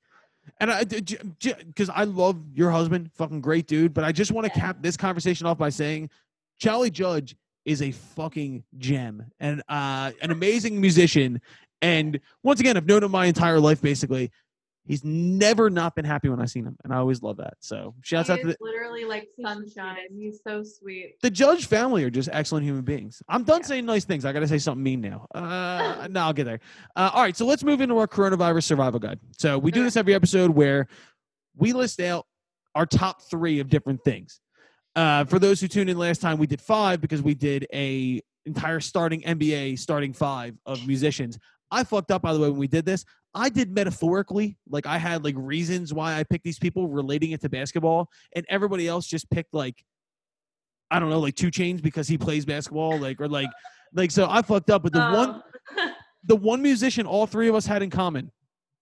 And I, because I love your husband, fucking great dude. But I just want to Yeah. cap this conversation off by saying, Charlie Judge is a fucking gem and uh, an amazing musician. And once again, I've known him my entire life, basically. He's never not been happy when I've seen him, and I always love that. So shouts He out to the, literally like sunshine. He's so sweet. the Judge family are just excellent human beings. I'm done Yeah. saying nice things. I got to say something mean now. Uh, no, I'll get there. Uh, all right, so let's move into our coronavirus survival guide. So we do this every episode where we list out our top three of different things. Uh, for those who tuned in last time, we did five because we did a entire starting NBA starting five of musicians. I fucked up by the way when we did this. I did metaphorically, like I had like reasons why I picked these people relating it to basketball, and everybody else just picked like I don't know, like 2 Chainz because he plays basketball, like or like like so I fucked up. But the one Oh. the one musician all three of us had in common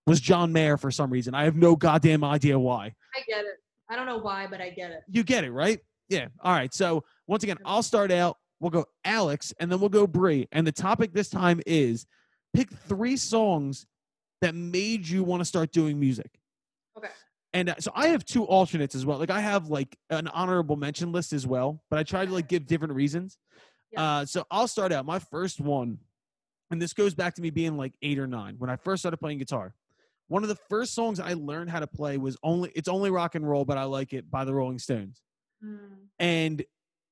was John Mayer for some reason. I have no goddamn idea why. I get it. I don't know why, but I get it. You get it, right? Yeah. All right. So once again, I'll start out. We'll go Alex, and then we'll go Bree. And the topic this time is pick three songs that made you want to start doing music. Okay. And uh, so I have two alternates as well. Like I have like an honorable mention list as well, but I try to like give different reasons. Yeah. Uh, so I'll start out. My first one, and this goes back to me being like eight or nine when I first started playing guitar. One of the first songs I learned how to play was only "It's Only Rock and Roll," but I like it by the Rolling Stones. Mm. And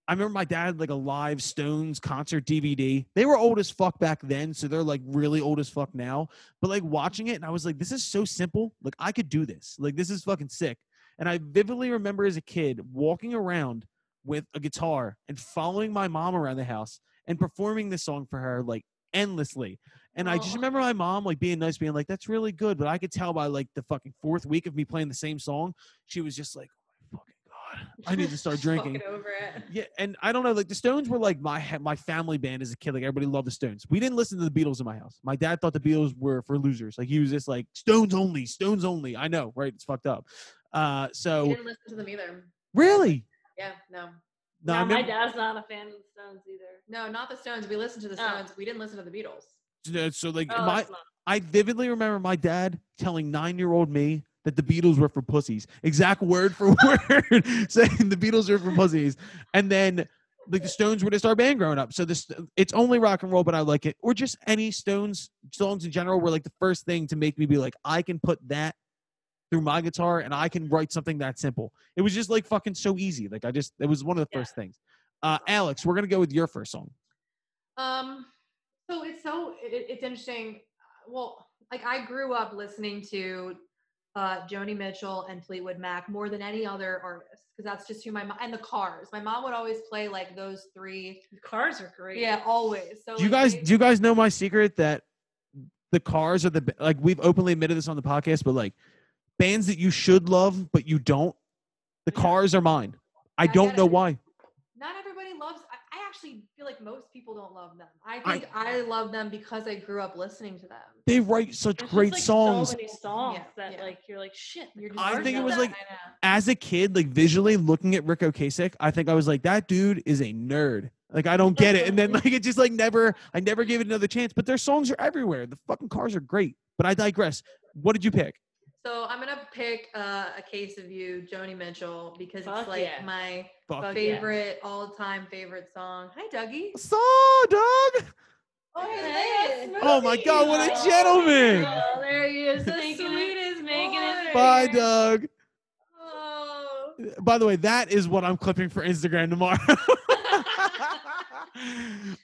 I remember my dad had like a live Stones concert DVD. They were old as fuck back then, so they're like really old as fuck now. But like watching it, and I was like, this is so simple. Like I could do this. Like this is fucking sick. And I vividly remember as a kid walking around with a guitar and following my mom around the house and performing this song for her like endlessly. And I just oh. remember my mom like being nice, being like, "That's really good," but I could tell by like the fucking fourth week of me playing the same song, she was just like, "Oh god, I need to start drinking." over it. Yeah, and I don't know, like the Stones were like my my family band as a kid. Like everybody loved the Stones. We didn't listen to the Beatles in my house. My dad thought the Beatles were for losers. Like he was just like Stones only, Stones only. I know, right? It's fucked up. Uh, We so didn't listen to them either. really, Yeah, no. no, I Now, my dad's not a fan of the Stones either. No, not the Stones. We listened to the Oh. Stones. We didn't listen to the Beatles. so- so like Oh, my I vividly remember my dad telling nine year old me that the Beatles were for pussies. Exact word for word saying the Beatles are for pussies. And then like the Stones were just our band growing up. So this it's only rock and roll, but I like it. Or just any Stones songs in general were like the first thing to make me be like, I can put that through my guitar and I can write something that simple. It was just like fucking so easy. Like I just it was one of the Yeah. first things. Uh Alex, we're gonna go with your first song. Um, so it's so it, it's interesting. Well, like I grew up listening to uh Joni Mitchell and Fleetwood Mac more than any other artist because that's just who my mom and the Cars. My mom would always play like those three. The cars are great. Yeah, always. So Do you guys they- do you guys know my secret that the cars are the like we've openly admitted this on the podcast, but like bands that you should love but you don't, the Yeah. cars are mine. I I don't know it. why. not everybody loves I, I actually feel like most people don't love them i I- think I, love them because i grew up listening to them They write such There's just, great like, songs. So many songs Yeah, that yeah. like you're like shit. You're I think it was that- like- As a kid, like visually looking at Ric Ocasek, I think I was like, that dude is a nerd. Like I don't get it. And then like it just like never I never gave it another chance. But their songs are everywhere. The fucking cars are great. But I digress. What did you pick? So i'm gonna pick uh, a case of you joni mitchell because Fuck it's like yeah. my Fuck Fuck yeah. favorite all-time favorite song hi dougie So, Doug. oh, Hey, Oh my God, what a Oh, gentleman. Oh, there he is. The sweetest making it. Bye. Doug. oh. By the way, that is what I'm clipping for Instagram tomorrow.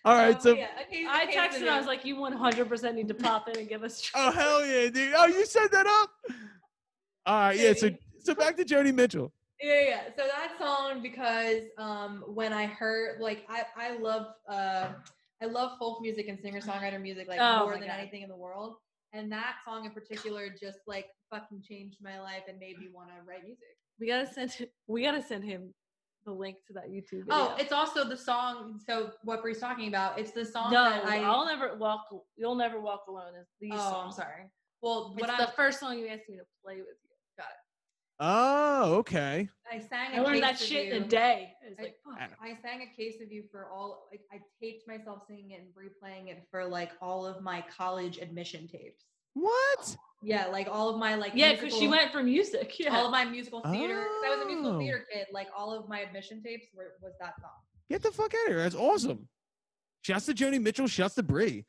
All right, Oh, so yeah, a case- a I case texted of him. I was like, "You 100% need to pop in and give us." oh hell yeah, dude. Oh, you set that up. All right, yeah. So so back to Joni Mitchell. Yeah, yeah. So that song because um when I heard like I I love uh I love folk music and singer songwriter music like Oh more than God. anything in the world. And that song in particular just like fucking changed my life and made me want to write music. We gotta send. Him, we gotta send him the link to that YouTube. Video. Oh, it's also the song. So what Bree's talking about? It's the song no. that I. I'll never walk. You'll never walk alone. Is these oh, I'm sorry. Well, It's what the first song you asked me to play with you. Got it. Oh, okay. I sang. I a learned that Case of shit in a day. It's I- like, fuck. I sang a case of you for all like I taped myself singing it and replaying it for like all of my college admission tapes. What? Yeah, like all of my like yeah, because she went for music. Yeah. all of my musical theater. 'cause I was a musical Oh. theater kid. Like all of my admission tapes were was that song. Get the fuck out of here. That's awesome. Shouts to Joni Mitchell. Shouts to Bree.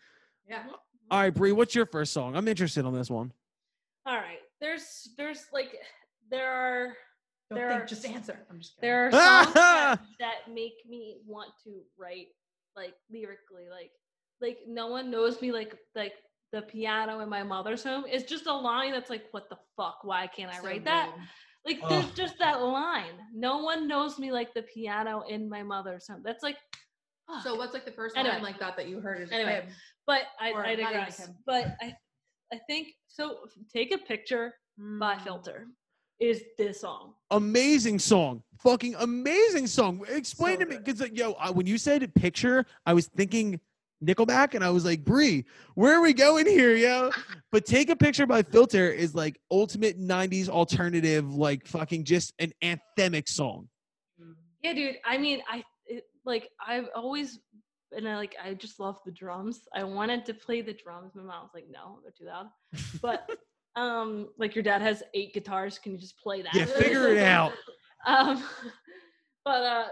Yeah. All right, Brie, What's your first song? I'm interested on this one. All right. there's there's like there are Don't There think, are- just answer. I'm just kidding. there are songs that, that make me want to write like lyrically like like no one knows me like like the piano in my mother's home is just a line that's like what the fuck why can't i So write that good. like Ugh. there's just that line no one knows me like the piano in my mother's home that's like fuck. So what's like the first Anyway. line like that that you heard as a Anyway. kid? but i, or I digress but i i think so take a picture by Mm. filter is this song amazing song fucking amazing song explain So to me because like, yo I, when you said picture i was thinking nickelback and i was like brie where are we going here yo but take a picture by filter is like ultimate 90s alternative like fucking just an anthemic song Yeah, dude. I mean, I it, like I've always and I like I just love the drums. I wanted to play the drums. My mom was like, "No, they're too loud." But um, like your dad has eight guitars. Can you just play that? yeah figure it out um, but uh,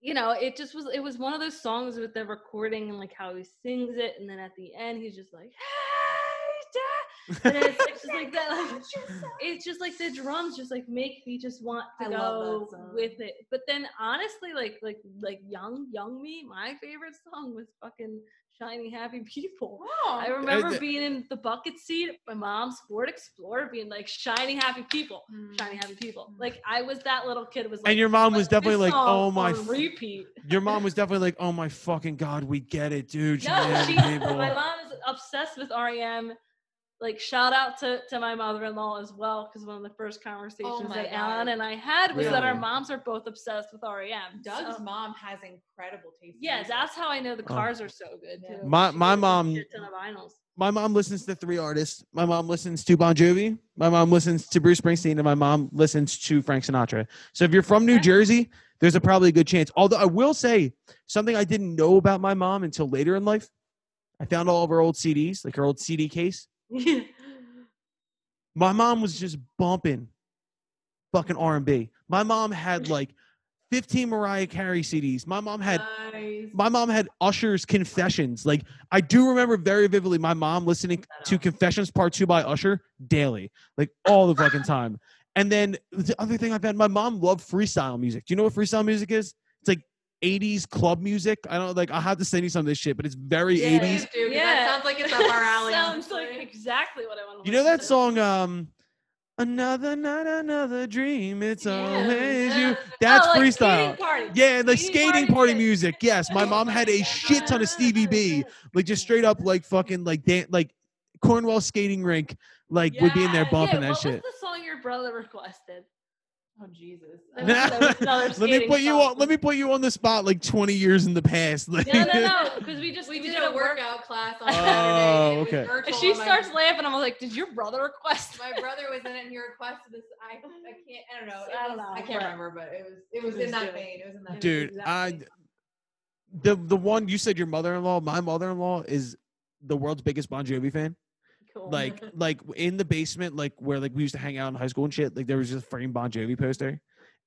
you know, it just was. It was one of those songs with the recording and like how he sings it, and then at the end he's just like, "Hey, Dad," and it's, it's just like that. Like, it's just like the drums just like make me just want to I go with it. But then honestly, like like like young young me, my favorite song was fucking "Shiny Happy People." Oh, I remember being in the bucket seat, my mom's Ford Explorer, being like "Shiny Happy People." Mm. Shiny Happy People. Mm. Like I was that little kid. Was like, and your mom was definitely like oh my repeat. your mom was definitely like oh my fucking god we get it dude No, she, my mom is obsessed with REM. Like shout out to, to my mother-in-law as well, because one of the first oh conversations my that God. Alan and I had was that our moms are both obsessed with REM. Doug's So- mom has incredible taste. in yeah, music. that's how I know the Oh. cars are so good Yeah. too. My- She my listens to a mom- shit ton of vinyls. my mom listens to three artists. My mom listens to Bon Jovi. My mom listens to Bruce Springsteen, and my mom listens to Frank Sinatra. So if you're from New Jersey, there's a probably a good chance. Although I will say something I didn't know about my mom until later in life. I found all of her old CDs, like her old CD case. My mom was just bumping fucking R&B. My mom had like 15 Mariah Carey CDs. My mom had nice. my mom had Usher's Confessions. Like I do remember very vividly my mom listening to Confessions Part Two by Usher daily, like all the fucking time. And then the other thing I've had, my mom loved freestyle music. Do you know what freestyle music is? It's like 80s club music. I don't like. I'll have to send you some of this shit, but it's very Yeah. 80s. Please Yeah. that sounds like it's up our alley. Sounds like exactly what I want to You know that song, um, Another Night, Another Dream. It's Yeah. always you. That's oh, like freestyle. Skating party. Yeah, the Skating skating party party music. music. Yes, my mom had a shit ton of Stevie B, like just straight up like fucking like dan- like Cornwall skating rink, like would be in there bumping yeah, that what shit. was the song your brother requested? Oh Jesus. That was- that let me put you on. Let me put you on the spot like twenty years in the past. No, no, no, because we just We we did did a work. workout class on Oh, Saturday. and was okay. And she on my- starts laughing. I'm like, did your brother request? My brother was in it and he requested this. I, I can't. I don't know. It I don't know, I can't but- remember, but it was. It was It was in that vein. It was in that. vein. Dude, Exactly. I the the one you said your mother-in-law, my mother-in-law is the world's biggest Bon Jovi fan. Cool. Like like in the basement, like where like we used to hang out in high school and shit. Like there was just a framed Bon Jovi poster.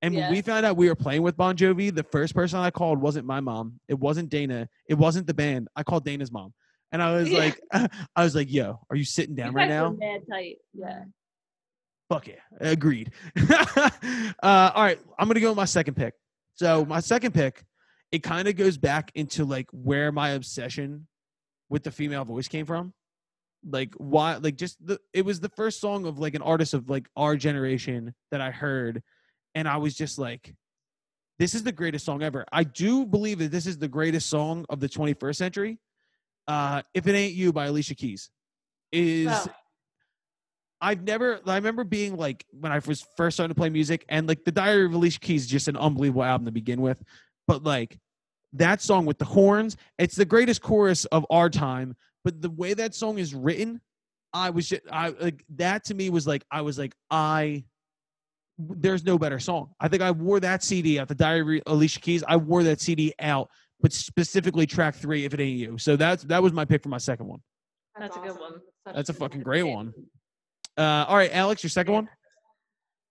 And when we found out we were playing with Bon Jovi, the first person I called wasn't my mom. It wasn't Dana. It wasn't the band. I called Dana's mom. And I was Yeah. like, I was like, yo, are you sitting You down right now? Mad tight. Yeah. Fuck yeah. Agreed. uh, all right. I'm going to go with my second pick. So, my second pick, it kind of goes back into like where my obsession with the female voice came from. Like, why, like, just the, it was the first song of like an artist of like our generation that I heard. And I was just like, this is the greatest song ever. I do believe that this is the greatest song of the 21st century. Uh, if it ain't you by Alicia Keys is Well, I've never. I remember being like when I was first starting to play music, and like the Diary of Alicia Keys is just an unbelievable album to begin with. But like that song with the horns, it's the greatest chorus of our time. But the way that song is written, I was just, I like that to me was like I was like I. There's no better song. I think I wore that CD out. The Diary of Alicia Keys. I wore that CD out, but specifically track three. If it ain't you, so that's that was my pick for my second one. That's a good one. Such That's a good fucking pick. great one. Uh, all right, Alex, your second one.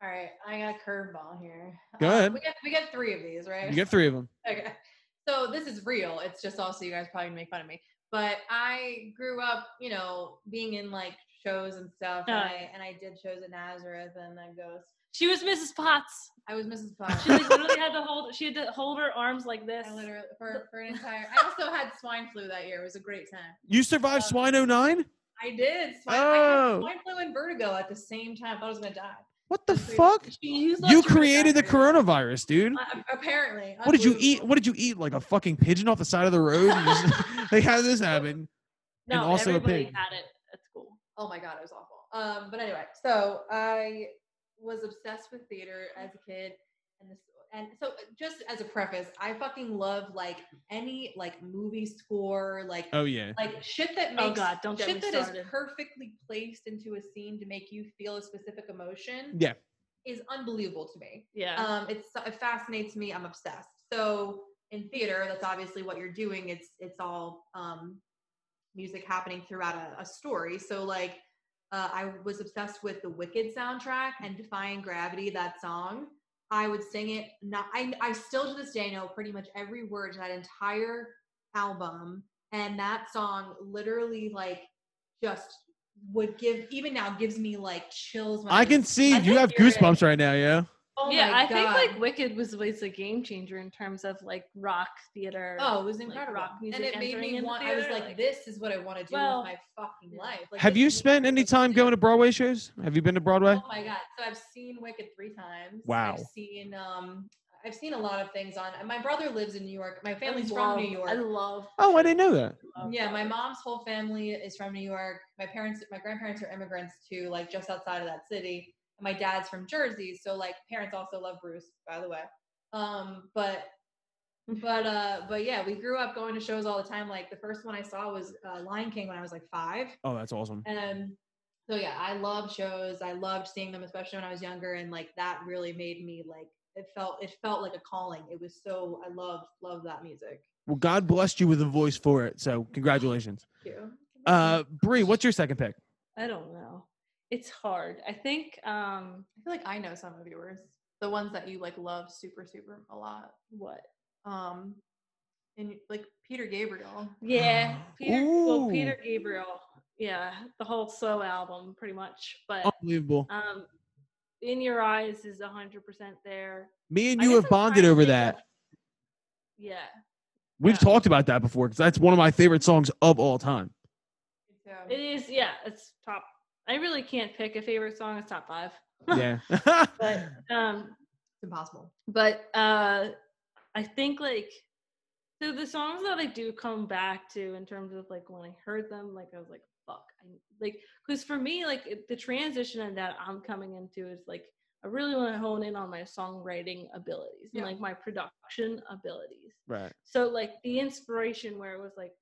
All right, I got a curveball here. Go Uh. We got we got three of these, right? You get three of them. Okay. So this is real. It's just also you guys probably make fun of me. But I grew up, you know, being in like shows and stuff. And, yeah. I, and I did shows at Nazareth and then goes. She was Mrs. Potts. I was Mrs. Potts. She like literally had to hold. She had to hold her arms like this. I literally for, for an entire. I also had swine flu that year. It was a great time. You survived Swine 09? I did. Swine, I Oh. had swine flu and vertigo at the same time. I thought I was gonna die. What the That's fuck? You created the coronavirus, dude. Uh, apparently. What did you eat? What did you eat? Like a fucking pigeon off the side of the road? You like how did this happen? No, and also a everybody pig. had it at school. Oh my god, it was awful. Um, but anyway, so I was obsessed with theater as a kid, and this, and so just as a preface, I fucking love like any like movie score, like Oh yeah. like shit that makes Oh God, don't get shit me that is started. perfectly placed into a scene to make you feel a specific emotion. Yeah. is unbelievable to me. Yeah. Um, it's it fascinates me. I'm obsessed. So in theater, that's obviously what you're doing. It's it's all um, music happening throughout a, a story. So like, uh, I was obsessed with the Wicked soundtrack and Defying Gravity. That song, I would sing it. Not I I still to this day know pretty much every word to that entire album. And that song literally like just would give even now gives me like chills. I can see I you have hear it. goosebumps right now, yeah. Oh yeah, my I think like Wicked was was a game changer in terms of like rock theater. Oh, it was like, incredible. rock music and it made me into want I was like, like- this is what I want to do Well, with my fucking life. Like, Have you spent any time going to Broadway shows? Have you been to Broadway? Oh my god. So I've seen Wicked three times. Wow. I've seen um I've seen a lot of things on my brother lives in New York. My family's love- from New York. I love. Oh, I didn't know that. yeah, my mom's whole family is from New York. My parents, my grandparents are immigrants too, like just outside of that city. My dad's from Jersey, so like parents also love Bruce, by the way. Um, but but uh but yeah, we grew up going to shows all the time. Like the first one I saw was uh, Lion King when I was like five. Oh, that's awesome. And so yeah, I loved shows. I loved seeing them, especially when I was younger, and like that really made me like it felt it felt like a calling. It was so I loved loved that music. Well, God blessed you with a voice for it, so congratulations. Thank you. Uh, Bree, what's your second pick? I don't know. It's hard. I think. um I feel like I know some of yours. The ones that you like love super, super a lot. What? Um and like Peter Gabriel. Yeah, Peter. Well, Peter Gabriel. Yeah, the whole So album, pretty much. But Unbelievable. um, In Your Eyes is hundred percent there. Me and you have I'm bonded over that. of- Yeah. We've yeah. talked about that before because that's one of my favorite songs of all time. So It is, yeah, it's top. I really can't pick a favorite song. It's top five. Yeah. But um, it's impossible. but uh, I think like so the songs that I do come back to in terms of like when I heard them, like I was like, fuck, I like because for me, like it, the transition that I'm coming into is like I really want to hone in on my songwriting abilities Yeah. and like my production abilities. right. So like the inspiration where it was like,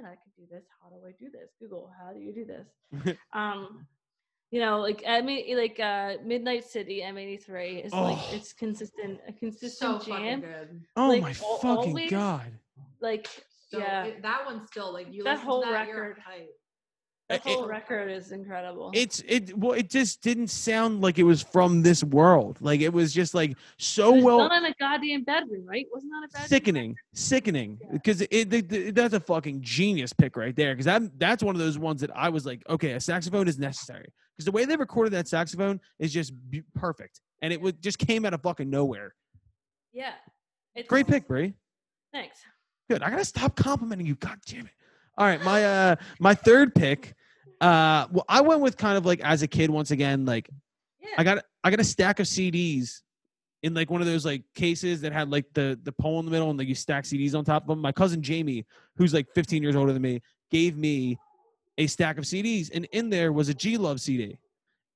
"Shit, I could do this. How do I do this? Google, how do you do this? um, you know, like I mean, like uh, Midnight City M83 is like Oh. it's consistent, a consistent fucking jam. good. Oh Like, my al- fucking always- god. Like So yeah, it- that one's still like you That listen whole to that, you're record. hype. It- whole record is incredible. It's it well it just didn't sound like it was from this world. Like it was just like so it was well done in a goddamn bedroom, right? Wasn't that a bedroom? sickening sickening Yeah. because it, it, it- that's a fucking genius pick right there because that that's one of those ones that i was like okay a saxophone is necessary because the way they recorded that saxophone is just b- perfect and it would just came out of fucking nowhere Yeah, it's great pick Brie. Thanks. good i gotta stop complimenting you god damn it all right my uh my third pick uh well i went with kind of like as a kid once again like Yeah. I got I got a stack of CDs in like one of those like cases that had like the the pole in the middle and like you stack CDs on top of them. My cousin Jamie, who's like 15 years older than me, gave me a stack of CDs, and in there was a G Love CD.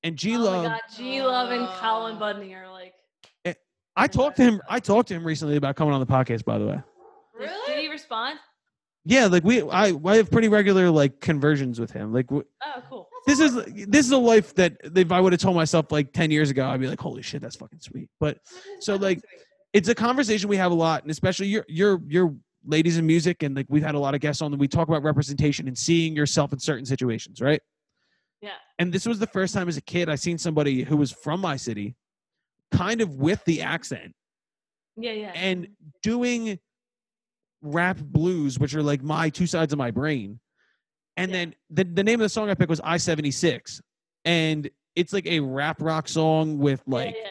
And G Oh my Love, god, G Love and Colin Budney are like. I talked to him. I talked to him recently about coming on the podcast. By the way, Really? did he respond? Yeah, like we I I have pretty regular like conversions with him. Like w- Oh, cool. this is this is a life that if I would have told myself like 10 years ago, I'd be like, holy shit, that's fucking sweet. But So, like, it's a conversation we have a lot, and especially your your your ladies in music, and like we've had a lot of guests on. that We talk about representation and seeing yourself in certain situations, right? Yeah. And this was the first time as a kid I seen somebody who was from my city, kind of with the accent Yeah, yeah. and doing rap blues, which are like my two sides of my brain, And Yeah. then the, the name of the song I picked was I 76. And it's like a rap rock song with like, yeah, yeah.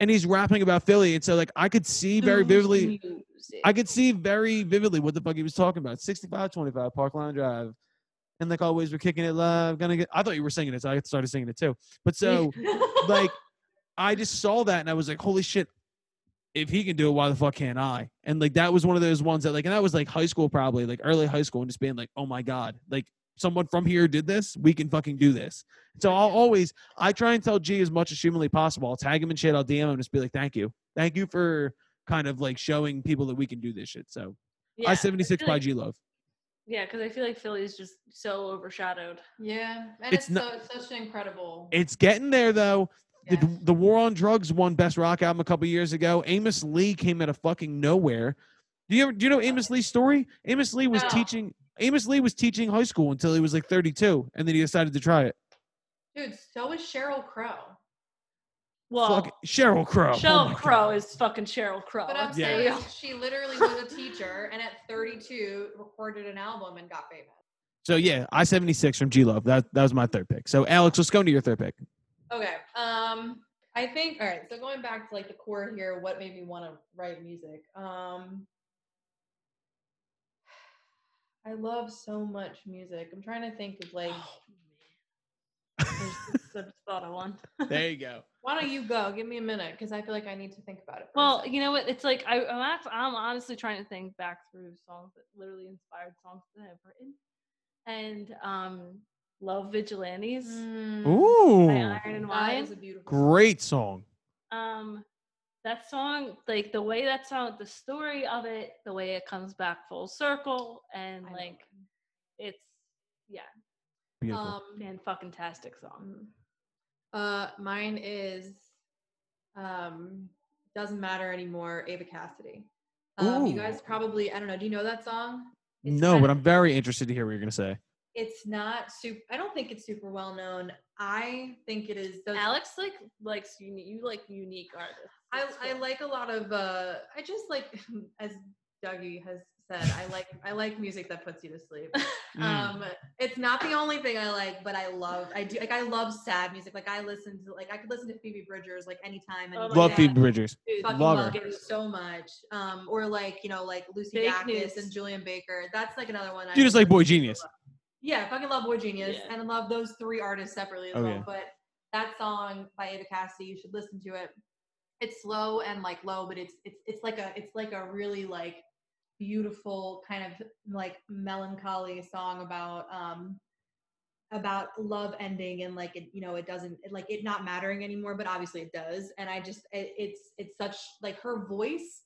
and he's rapping about Philly. And so, like, I could see very vividly. I could see very vividly what the fuck he was talking about. 65 25, Parkland Drive. And like always, we're kicking it live. Gonna get, I thought you were singing it, so I started singing it too. But so, like, I just saw that and I was like, holy shit, if he can do it, why the fuck can't I? And like that was one of those ones that like, and that was like high school probably, like early high school, and just being like, oh my god, like someone from here did this, we can fucking do this. So I'll always, I try and tell G as much as humanly possible. I'll tag him and shit. I'll DM him and just be like, thank you, thank you for kind of like showing people that we can do this shit. So Yeah, I seventy six by like- G Love. Yeah, because I feel like Philly's just so overshadowed. yeah, and It's it's, not- so, such an incredible. It's getting there though. The, yeah. the War on Drugs won Best Rock Album a couple years ago. Amos Lee came out of fucking nowhere. Do you ever, do you know Amos Lee's story? Amos Lee was No. teaching. Amos Lee was teaching high school until he was like 32, and then he decided to try it. Dude, so is Sheryl Crow. Well, Fuck Sheryl Crow. Oh Sheryl my Crow God. is fucking Sheryl Crow. But I'm Yeah. saying she literally was a teacher and at 32 recorded an album and got famous. So yeah, I 76 from G Love. That that was my third pick. So Alex, let's go into your third pick. Okay. Um, I think all right. So going back to like the core here, what made me want to write music? Um, I love so much music. I'm trying to think of like. I I just thought of one. There you go. Why don't you go? Give me a minute because I feel like I need to think about it. Well, you know what? It's like I, I'm act- I'm honestly trying to think back through songs that literally inspired songs that I've written, and um, "Love Vigilantes" Mm, Ooh, by Iron and Wine. is a beautiful. great song. Um, that song, like the way that song, the story of it, the way it comes back full circle, and I know. like it's yeah, Beautiful. Um, fan fucking tastic song. Uh, mine is um doesn't matter anymore. Ava Cassidy. Um, you guys probably I don't know. Do you know that song? It's no, but I'm very interested to hear what you're gonna say. It's not super. I don't think it's super well known. I think it is. Those, Alex like likes unique. You like unique artists. I That's I cool. like a lot of. uh I just like as Dougie has said. I like I like music that puts you to sleep. Mm. Um, it's not the only thing I like, but I love. I do like. I love sad music. Like I listen to like I could listen to Phoebe Bridgers like anytime. Oh Love. Phoebe Bridgers. Dude, Love love, her. her so much. Um, or like you know, like Lucy Fake Dacus and Julien Baker. That's like another one. I You just like Boy genius to. Genius. Yeah, fucking love Boy Genius, Yeah. and I love those three artists separately as Oh, well. yeah. But that song by Ava Cassidy, you should listen to it. It's slow and like low, but it's it's it's like a it's like a really like beautiful kind of like melancholy song about um about love ending and like it you know it doesn't it, like it not mattering anymore but obviously it does and i just it, it's it's such like her voice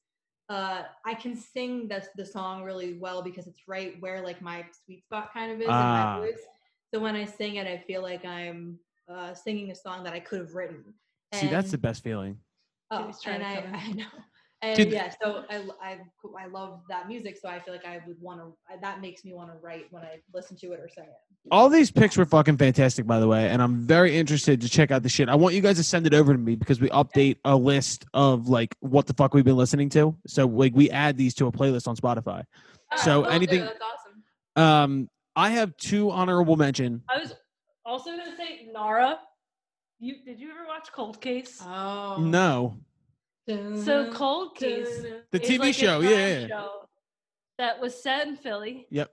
uh i can sing this the song really well because it's right where like my sweet spot kind of is Ah. in my voice so when i sing it i feel like i'm uh singing a song that i could have written See, that's the best feeling. Oh, trying and to I. I know. And Dude, yeah, so I, I, I love that music. So I feel like I would want to, that makes me want to write when I listen to it or sing it. All these picks were fucking fantastic, by the way, and I'm very interested to check out the shit. I want you guys to send it over to me because we update a list of like what the fuck we've been listening to. So like we add these to a playlist on Spotify. So will do, anything- That's awesome. Um, I have two honorable mention. I was also gonna say Nara. You did you ever watch Cold Case? Oh. No, So Cold Case the TV like show. Yeah, yeah. show that was set in Philly, Yep.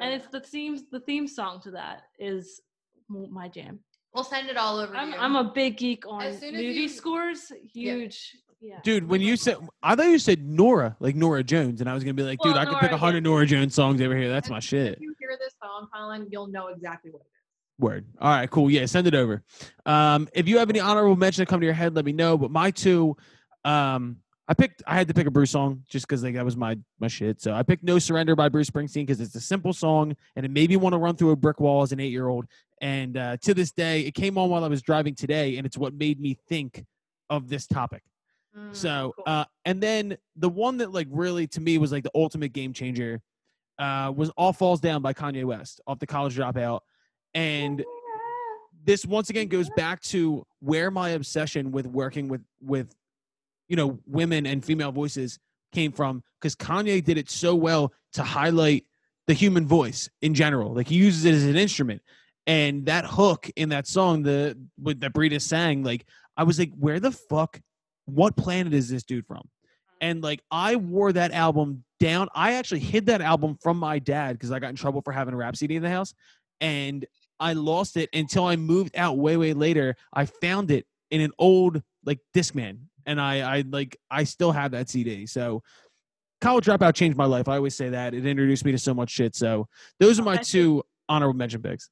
and it's the theme. The theme song to that is my jam. We'll send it all over I'm you. I'm a big geek on As soon as movie you- scores. Huge. Yeah. Dude, when you said, I thought you said Nora, like Norah Jones, and I was gonna be like, dude, Well, I could pick a yeah. hundred Norah Jones songs over here. That's As my soon as shit. you hear this song, Colin, you'll know exactly what it is. Word. All right, cool. Yeah, send it over. Um, if you have any honorable mention that come to your head, let me know. But my two, um, I picked. I had to pick a Bruce song just because like that was my my shit. So I picked "No Surrender" by Bruce Springsteen because it's a simple song and it made me want to run through a brick wall as an eight year old. And uh, to this day, it came on while I was driving today, and it's what made me think of this topic. Mm, So, cool. uh, and then the one that like really to me was like the ultimate game changer uh, was "All Falls Down" by Kanye West off the College Dropout, and this once again goes back to where my obsession with working with with you know women and female voices came from because Kanye did it so well to highlight the human voice in general. Like he uses it as an instrument. And that hook in that song, the with that Brita sang, like I was like, where the fuck, what planet is this dude from? Mm-hmm. And like I wore that album down. I actually hid that album from my dad because I got in trouble for having a rap CD in the house. And I lost it until I moved out way, way later. I found it in an old like Discman. And I I like I still have that CD. So college dropout changed my life. I always say that. It introduced me to so much shit. So those are my two honorable mention picks.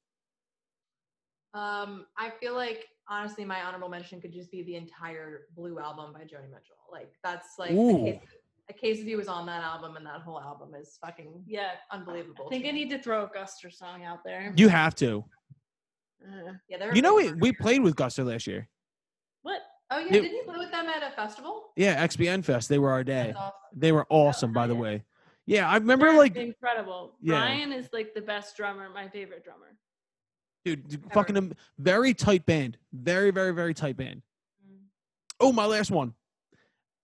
Um, I feel like honestly, my honorable mention could just be the entire Blue album by Joni Mitchell. Like that's like. A case, a of you was on that album, and that whole album is fucking Yeah, unbelievable. I think to I need to throw a Guster song out there. You have to. Uh, Yeah, they were You know, we, we played with Guster last year. what? Oh yeah, it- did you play with them at a festival? Yeah, XPN Fest. They were our day. That's awesome. They were awesome, by the way. Yeah, I remember They're like, incredible. Yeah. Ryan is like the best drummer, my favorite drummer. dude, dude, fucking am- very tight band. Very, very, very tight band. Mm. Oh, my last one.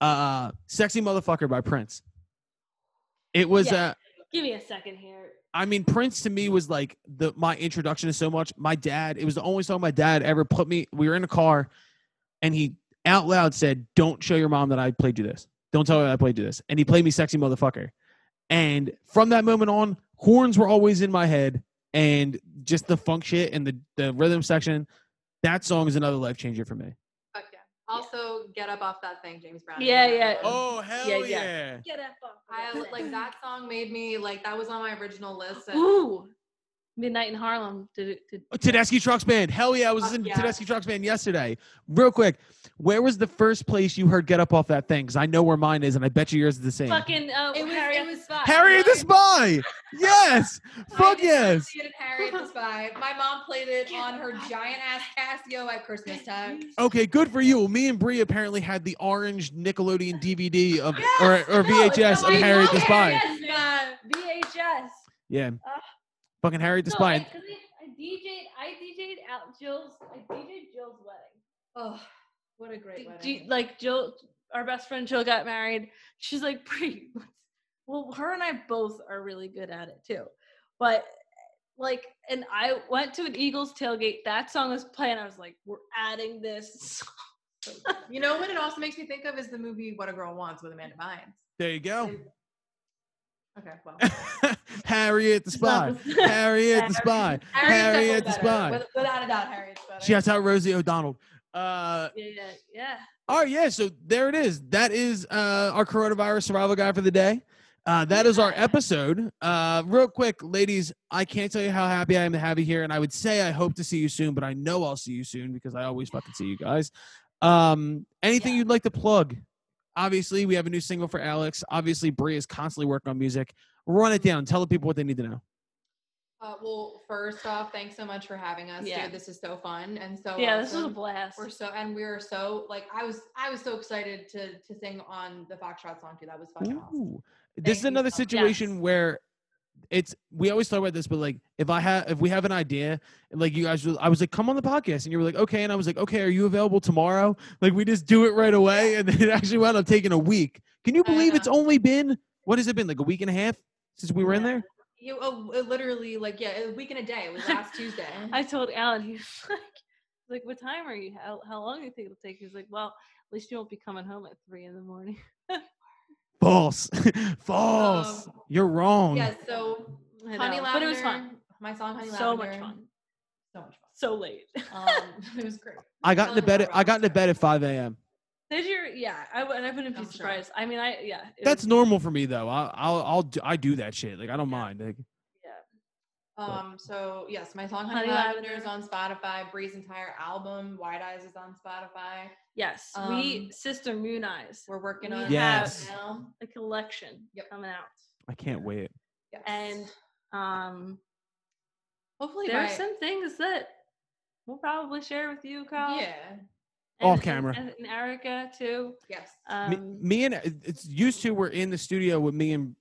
Uh, "Sexy Motherfucker" by Prince. It was. Yeah. Uh, Give me a second here. I mean, Prince to me was like the my introduction to so much. My dad. It was the only song my dad ever put me. We were in a car, and he out loud said, "Don't show your mom that I played you this. Don't tell her I played you this." And he played me "Sexy Motherfucker." And from that moment on, horns were always in my head, and just the funk shit and the the rhythm section. That song is another life changer for me. Fuck yeah. Also, get up off that thing, James Brown. Yeah, yeah. Oh hell Yeah, yeah! yeah. Get up. off I like that song made me like that was on my original list. And Ooh, Midnight in Harlem. Did it? Did, Tedeschi Trucks Band. Hell yeah, I was Fuck in yeah. Tedeschi Trucks Band yesterday. Real quick, where was the first place you heard "Get Up Off That Thing"? Because I know where mine is, and I bet you yours is the same. fucking uh, It was- Harry it at the was- spot. Harriet the Spy. Yes. Fuck did yes. see it in the Spy. My mom played it on her giant ass Casio at Christmas time. Okay, good for you. Me and Bree apparently had the orange Nickelodeon DVD of Yes, or, or no, VHS of Harry the Spy. Harriet. Yeah. VHS. Yeah. Ugh. Fucking Harriet the No, Spy. I, 'cause I, I DJ'd. I DJ'd out Jill's. I DJ'd Jill's wedding. Oh, what a great D- wedding. G- like Jill, our best friend Jill got married. She's like, Bree, let's- well, her and I both are really good at it too. But like, and I went to an Eagles tailgate. That song was playing. I was like, we're adding this. you know what it also makes me think of is the movie What a Girl Wants with Amanda Bynes. There you go. Okay, well. Harriet the Spy. Harriet the Spy. Harriet the. Spy. With- Without a doubt, Harriet's better. Shouts out Rosie O'Donnell. Uh, yeah, yeah, right, yeah. So there it is. That is uh, our coronavirus survival guide for the day. Uh, that is our episode. Uh, real quick, ladies, I can't tell you how happy I am to have you here, and I would say I hope to see you soon, but I know I'll see you soon because I always fucking see you guys. Um, anything Yeah. you'd like to plug? Obviously, we have a new single for Alex. Obviously, Brie is constantly working on music. Run it down. Tell the people what they need to know. Uh, well, first off, thanks so much for having us, Yeah. dude. This is so fun and so yeah, this was a blast. We're so and we were so like I was I was so excited to to sing on the Foxtrot song too. That was fucking awesome. Ooh. This is Thank you another so situation Yes. where it's we always talk about this, but like if I have if we have an idea, like you guys, will- I was like, come on the podcast, and you were like, okay, and I was like, okay, are you available tomorrow? Like we just do it right away, and then it actually wound up taking a week. Can you believe it's only been what has it been like a week and a half since we were in there? You oh, it literally like yeah, a week and a day. It was last Tuesday. I told Alan, he's like, like, what time are you? How, how long do you think it'll take? He's like, well, at least you won't be coming home at three in the morning. False, false. Um, You're wrong. yeah, so I Honey Lavender. but it was fun. My song Honey So much fun. So much fun. So late. Um, it was great. I got into bed. more I got into bed at 5 a.m. Did you? Yeah, I, w- and I wouldn't be I'm sure. surprised. I mean, I yeah. That's was- normal for me though. I, I'll I'll do, I do that shit. Like I don't Yeah. mind. Like, yeah. Um, so yes, my song Honey, Honey Lavender is on Spotify. Bree's entire album, Wide Eyes, is on Spotify. Yes, Um, we sister Moon Eyes We're working on Yes. it now. a collection Yep. coming out, I can't wait. Yes. and um, hopefully there are some things that we'll probably share with you, Kyle. yeah. and- Off camera. and, and Erica too. Yes. me, Um, me and it's used to we're in the studio with me and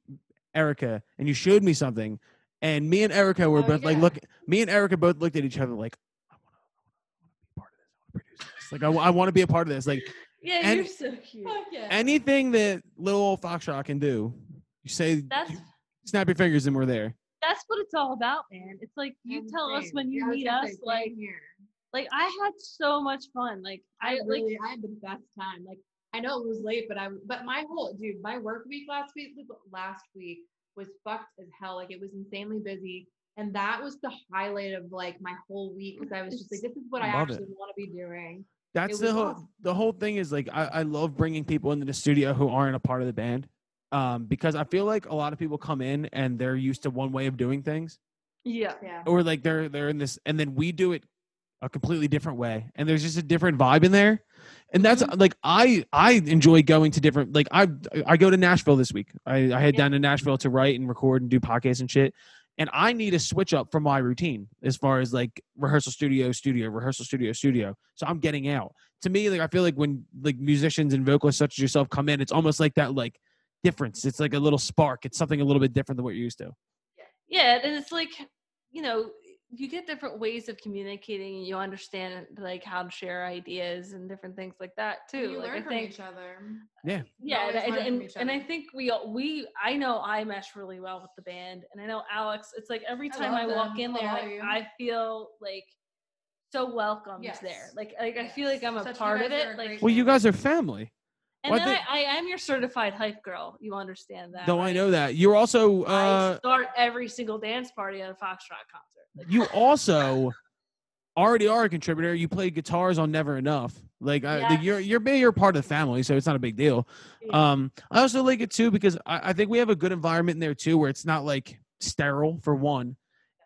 Erica, and you showed me something, and me and Erica were Oh, both like, look, me and Erica both looked at each other like, I want to, I want to be part of this. I want to produce this. Like, I, I want to be a part of this. Like, yeah, and- you're so cute. Yeah. anything that little old Foxtrot can do, you say, That's snap your fingers, and we're there. that's what it's all about, man. It's like you And tell us when you Yeah, meet us, say, like here. like I had so much fun. Like I I like really, I had the best time. Like I know it was late, but I, but my whole dude, my work week last week, last week was fucked as hell. Like it was insanely busy, and that was the highlight of like my whole week because I was just like, this is what I Love it. actually want to be doing. That's the whole awesome. the whole thing is like I, I love bringing people into the studio who aren't a part of the band. Um, because I feel like a lot of people come in and they're used to one way of doing things. yeah. Yeah. Or like they're they're in this and then we do it a completely different way. And there's just a different vibe in there. And that's mm-hmm. like I I enjoy going to different like I I go to Nashville this week. I, I head Yeah. down to Nashville to write and record and do podcasts and shit. And I need a switch up from my routine as far as like rehearsal studio, studio, rehearsal studio, studio. So I'm getting out. To me, like I feel like when like musicians and vocalists such as yourself come in, it's almost like that like difference. It's like a little spark. It's something a little bit different than what you're used to. yeah and it's like you know you get different ways of communicating and you understand like how to share ideas and different things like that too You like learn i from think each other. Yeah. yeah always and, and, each and i think we all we i know i mesh really well with the band and i know alex it's like every time i, love walk in there like, i feel like so welcomed there Yes. like like i feel like i'm a Such- part of it like Well, you guys are family. And Well, then I I, think- I am your certified hype girl you understand that Though I know that you're also I uh start every single dance party at a foxtrot concert like, you also already are a contributor. You play guitars on Never Enough. Like I, like, you're you're you're part of the family, so it's not a big deal. yeah. Um, I also like it too because I, I think we have a good environment in there too, where it's not like sterile for one,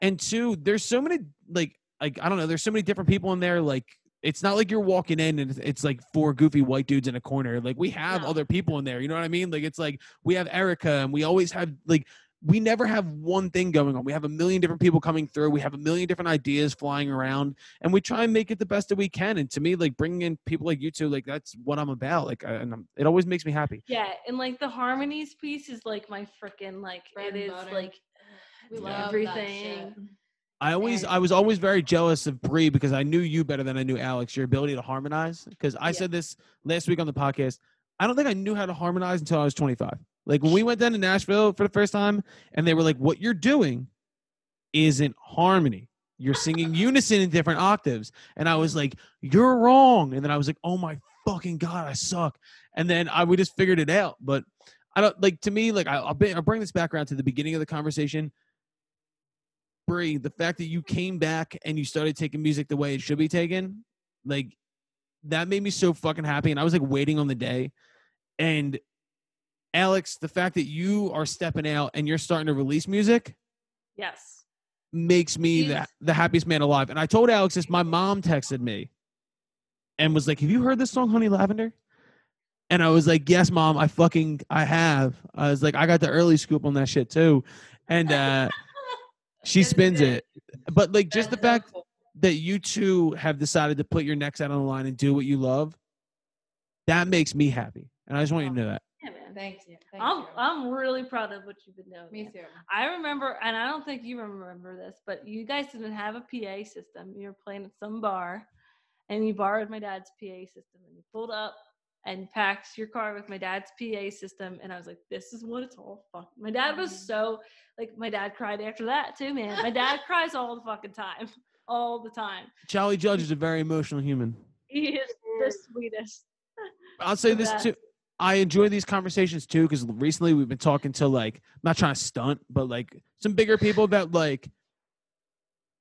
and two, there's so many like like I don't know, there's so many different people in there. Like it's not like you're walking in and it's, it's like four goofy white dudes in a corner. Like we have No. other people in there. You know what I mean? Like it's like we have Erica and we always have like we never have one thing going on. We have a million different people coming through. We have a million different ideas flying around, and we try and make it the best that we can. And to me, like bringing in people like you two, like that's what I'm about. Like, I, and I'm, it always makes me happy. Yeah, and like the harmonies piece is like my freaking like Bread it and is butter. like We Yeah. love that everything. I always, And- I was always very jealous of Bree because I knew you better than I knew Alex. Your ability to harmonize. Because I Yeah. said this last week on the podcast. I don't think I knew how to harmonize until I was 25. Like when we went down to Nashville for the first time, and they were like, "What you're doing isn't harmony. You're singing unison in different octaves." And I was like, "You're wrong." And then I was like, "Oh my fucking god, I suck." And then I we just figured it out. But I don't like to me like I, I'll, be, I'll bring this back around to the beginning of the conversation. Bree, the fact that you came back and you started taking music the way it should be taken, like that made me so fucking happy. And I was like waiting on the day. And Alex, the fact that you are stepping out and you're starting to release music Yes. makes me the, the happiest man alive. And I told Alex this, my mom texted me and was like, Have you heard this song, Honey Lavender? And I was like, Yes, mom, I fucking I have. I was like, I got the early scoop on that shit too. And uh she Yes, spins it. But like just the fact that you two have decided to put your necks out on the line and do what you love, that makes me happy. And I just want you to oh, know that. Yeah, man. Thanks. Thank I'm you. I'm really proud of what you've been doing. Me too. I remember, and I don't think you remember this, but you guys didn't have a PA system. You were playing at some bar, and you borrowed my dad's PA system, and you pulled up and packed your car with my dad's PA system, and I was like, "This is what it's all fuck." My dad was Mhm. so like, my dad cried after that too, man. My dad cries all the fucking time, all the time. Charlie Judge is a very emotional human. He is the sweetest. I'll say this too. I enjoy these conversations too because recently we've been talking to like, I'm not trying to stunt, but like some bigger people that like,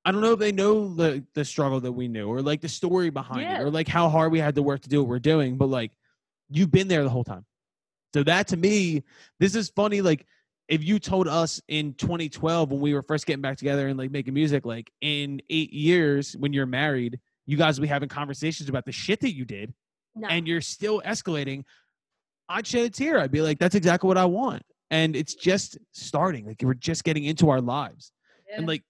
I don't know if they know the the struggle that we knew or like the story behind Yeah. it or like how hard we had to work to do what we're doing, but like, you've been there the whole time. So that to me, this is funny. Like, if you told us in 2012 when we were first getting back together and like making music, like in eight years when you're married, you guys will be having conversations about the shit that you did No. and you're still escalating, I'd shed a tear. I'd be like, that's exactly what I want. And it's just starting. Like we're just getting into our lives. And like.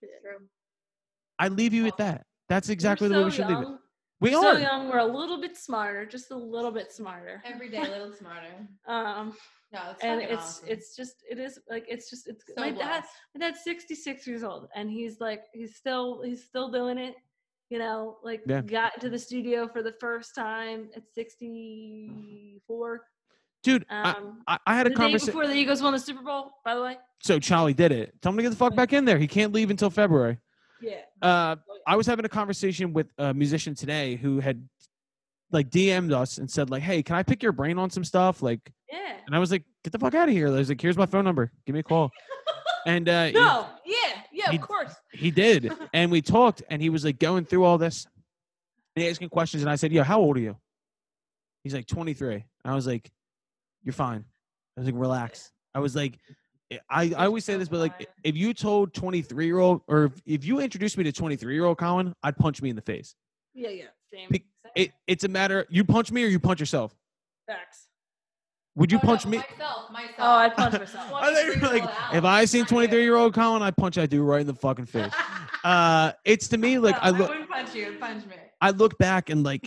I leave you with that. That's exactly We're the way we should leave it. Young. We We're are. so young. We're a little bit smarter, just a little bit smarter. Every day a little smarter. Um, No, it's and it's awesome. it's just it is like it's just it's so my dad my dad's 66 years old and he's like he's still he's still doing it you know like Yeah. got into the studio for the first time at 64 dude. I, Um, I, I had a conversation. before the Eagles won the Super Bowl, by the way. So Charlie did it. Tell him to get the fuck back in there. He can't leave until February. Yeah. Uh, I was having a conversation with a musician today who had like DM'd us and said like, "Hey, can I pick your brain on some stuff?" Like, Yeah. and I was like, "Get the fuck out of here!" I was like, "Here's my phone number. Give me a call." and uh, he- No. Yeah. Yeah. he- Of course. he did, and we talked, and he was like going through all this, and he asking questions, and I said, "Yo, how old are you?" He's like 23. And I was like, "You're fine." I was like, "Relax." I was like, I, I always say this, but like, if you told 23 year old, or if, if you introduced me to 23 year old Colin, I'd punch me in the face. Yeah. Yeah. Same. Be- same. It, it's a matter. You punch me or you punch yourself. Facts. Would you Oh, no, punch me? Myself, myself. Oh, I'd punch myself. I thought you were 23-year-old like, if I seen 23 year old Colin, I'd punch that dude right in the fucking face. Uh, it's to me like No, I look. wouldn't punch you. Punch me. I look back and like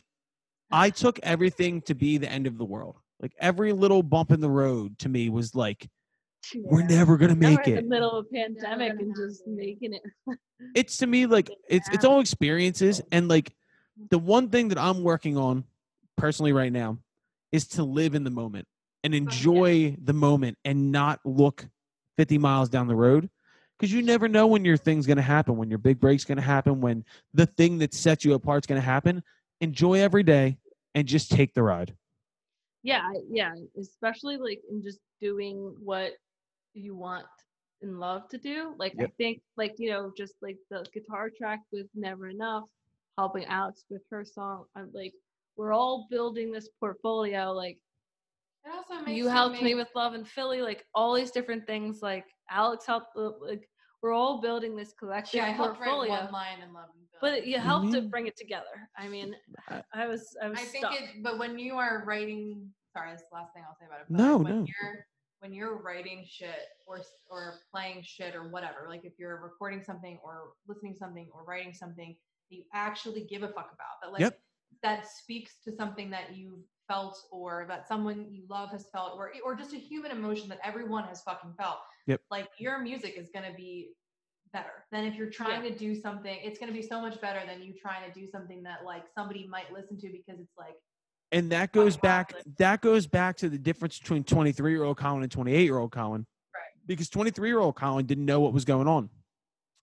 I took everything to be the end of the world. Like every little bump in the road to me was like, we're never gonna Now we're make in it. the middle of a pandemic and just making it. It's to me like it's it's all experiences and like the one thing that I'm working on personally right now is to live in the moment and oh, enjoy the moment and not look 50 miles down the road. Because you never know when your thing's going to happen when your big break's going to happen when the thing that sets you apart's going to happen. Enjoy every day and just take the ride. Yeah yeah especially like in just doing what you want and love to do like i think like you know just like the guitar track with never enough helping alex with her song i'm like we're all building this portfolio like It also makes you helped me with love and philly like all these different things like alex helped uh, like we're all building this collective Yeah, I helped write portfolio one line in Love and Philly. but you helped to Mhm. bring it together i mean I- i was i was I think stuck. it, but when you are writing, sorry, that's the last thing I'll say about it. but No, when no. You're, when you're writing shit or or playing shit or whatever, like if you're recording something or listening to something or writing something that you actually give a fuck about, that like Yep. that speaks to something that you felt or that someone you love has felt or or just a human emotion that everyone has fucking felt. Yep. Like your music is gonna be better than if you're trying to do something. It's gonna be so much better than you trying to do something that like somebody might listen to because it's like and that goes back that goes back to the difference between 23 year old colin and 28 year old colin Right. because 23 year old colin didn't know what was going on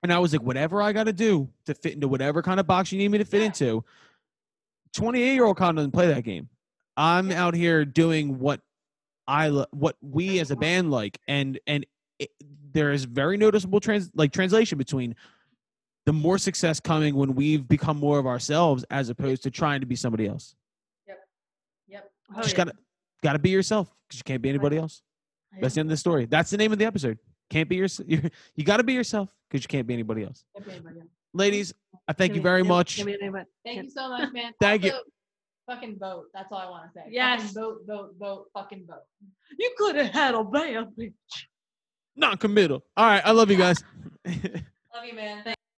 and i was like whatever i got to do to fit into whatever kind of box you need me to fit Yeah. into 28 year old colin doesn't play that game i'm Yeah. out here doing what i lo- what we as a band like and and it, there is very noticeable trans like translation between the more success coming when we've become more of ourselves as opposed to trying to be somebody else. Oh, just yeah. gotta gotta be yourself because you can't be anybody else. That's the end of the story. That's the name of the episode. Can't be yourself. You got to be yourself because you can't be anybody else. Ladies, I thank you me- very give much. give me a name. Thank you so much, man. Thank you. Fucking vote. That's all I want to say. Yes. Fucking vote, vote, vote. Fucking vote. You could have had a band, bitch. Non-committal. All right, I love you guys. Love you, man. Thank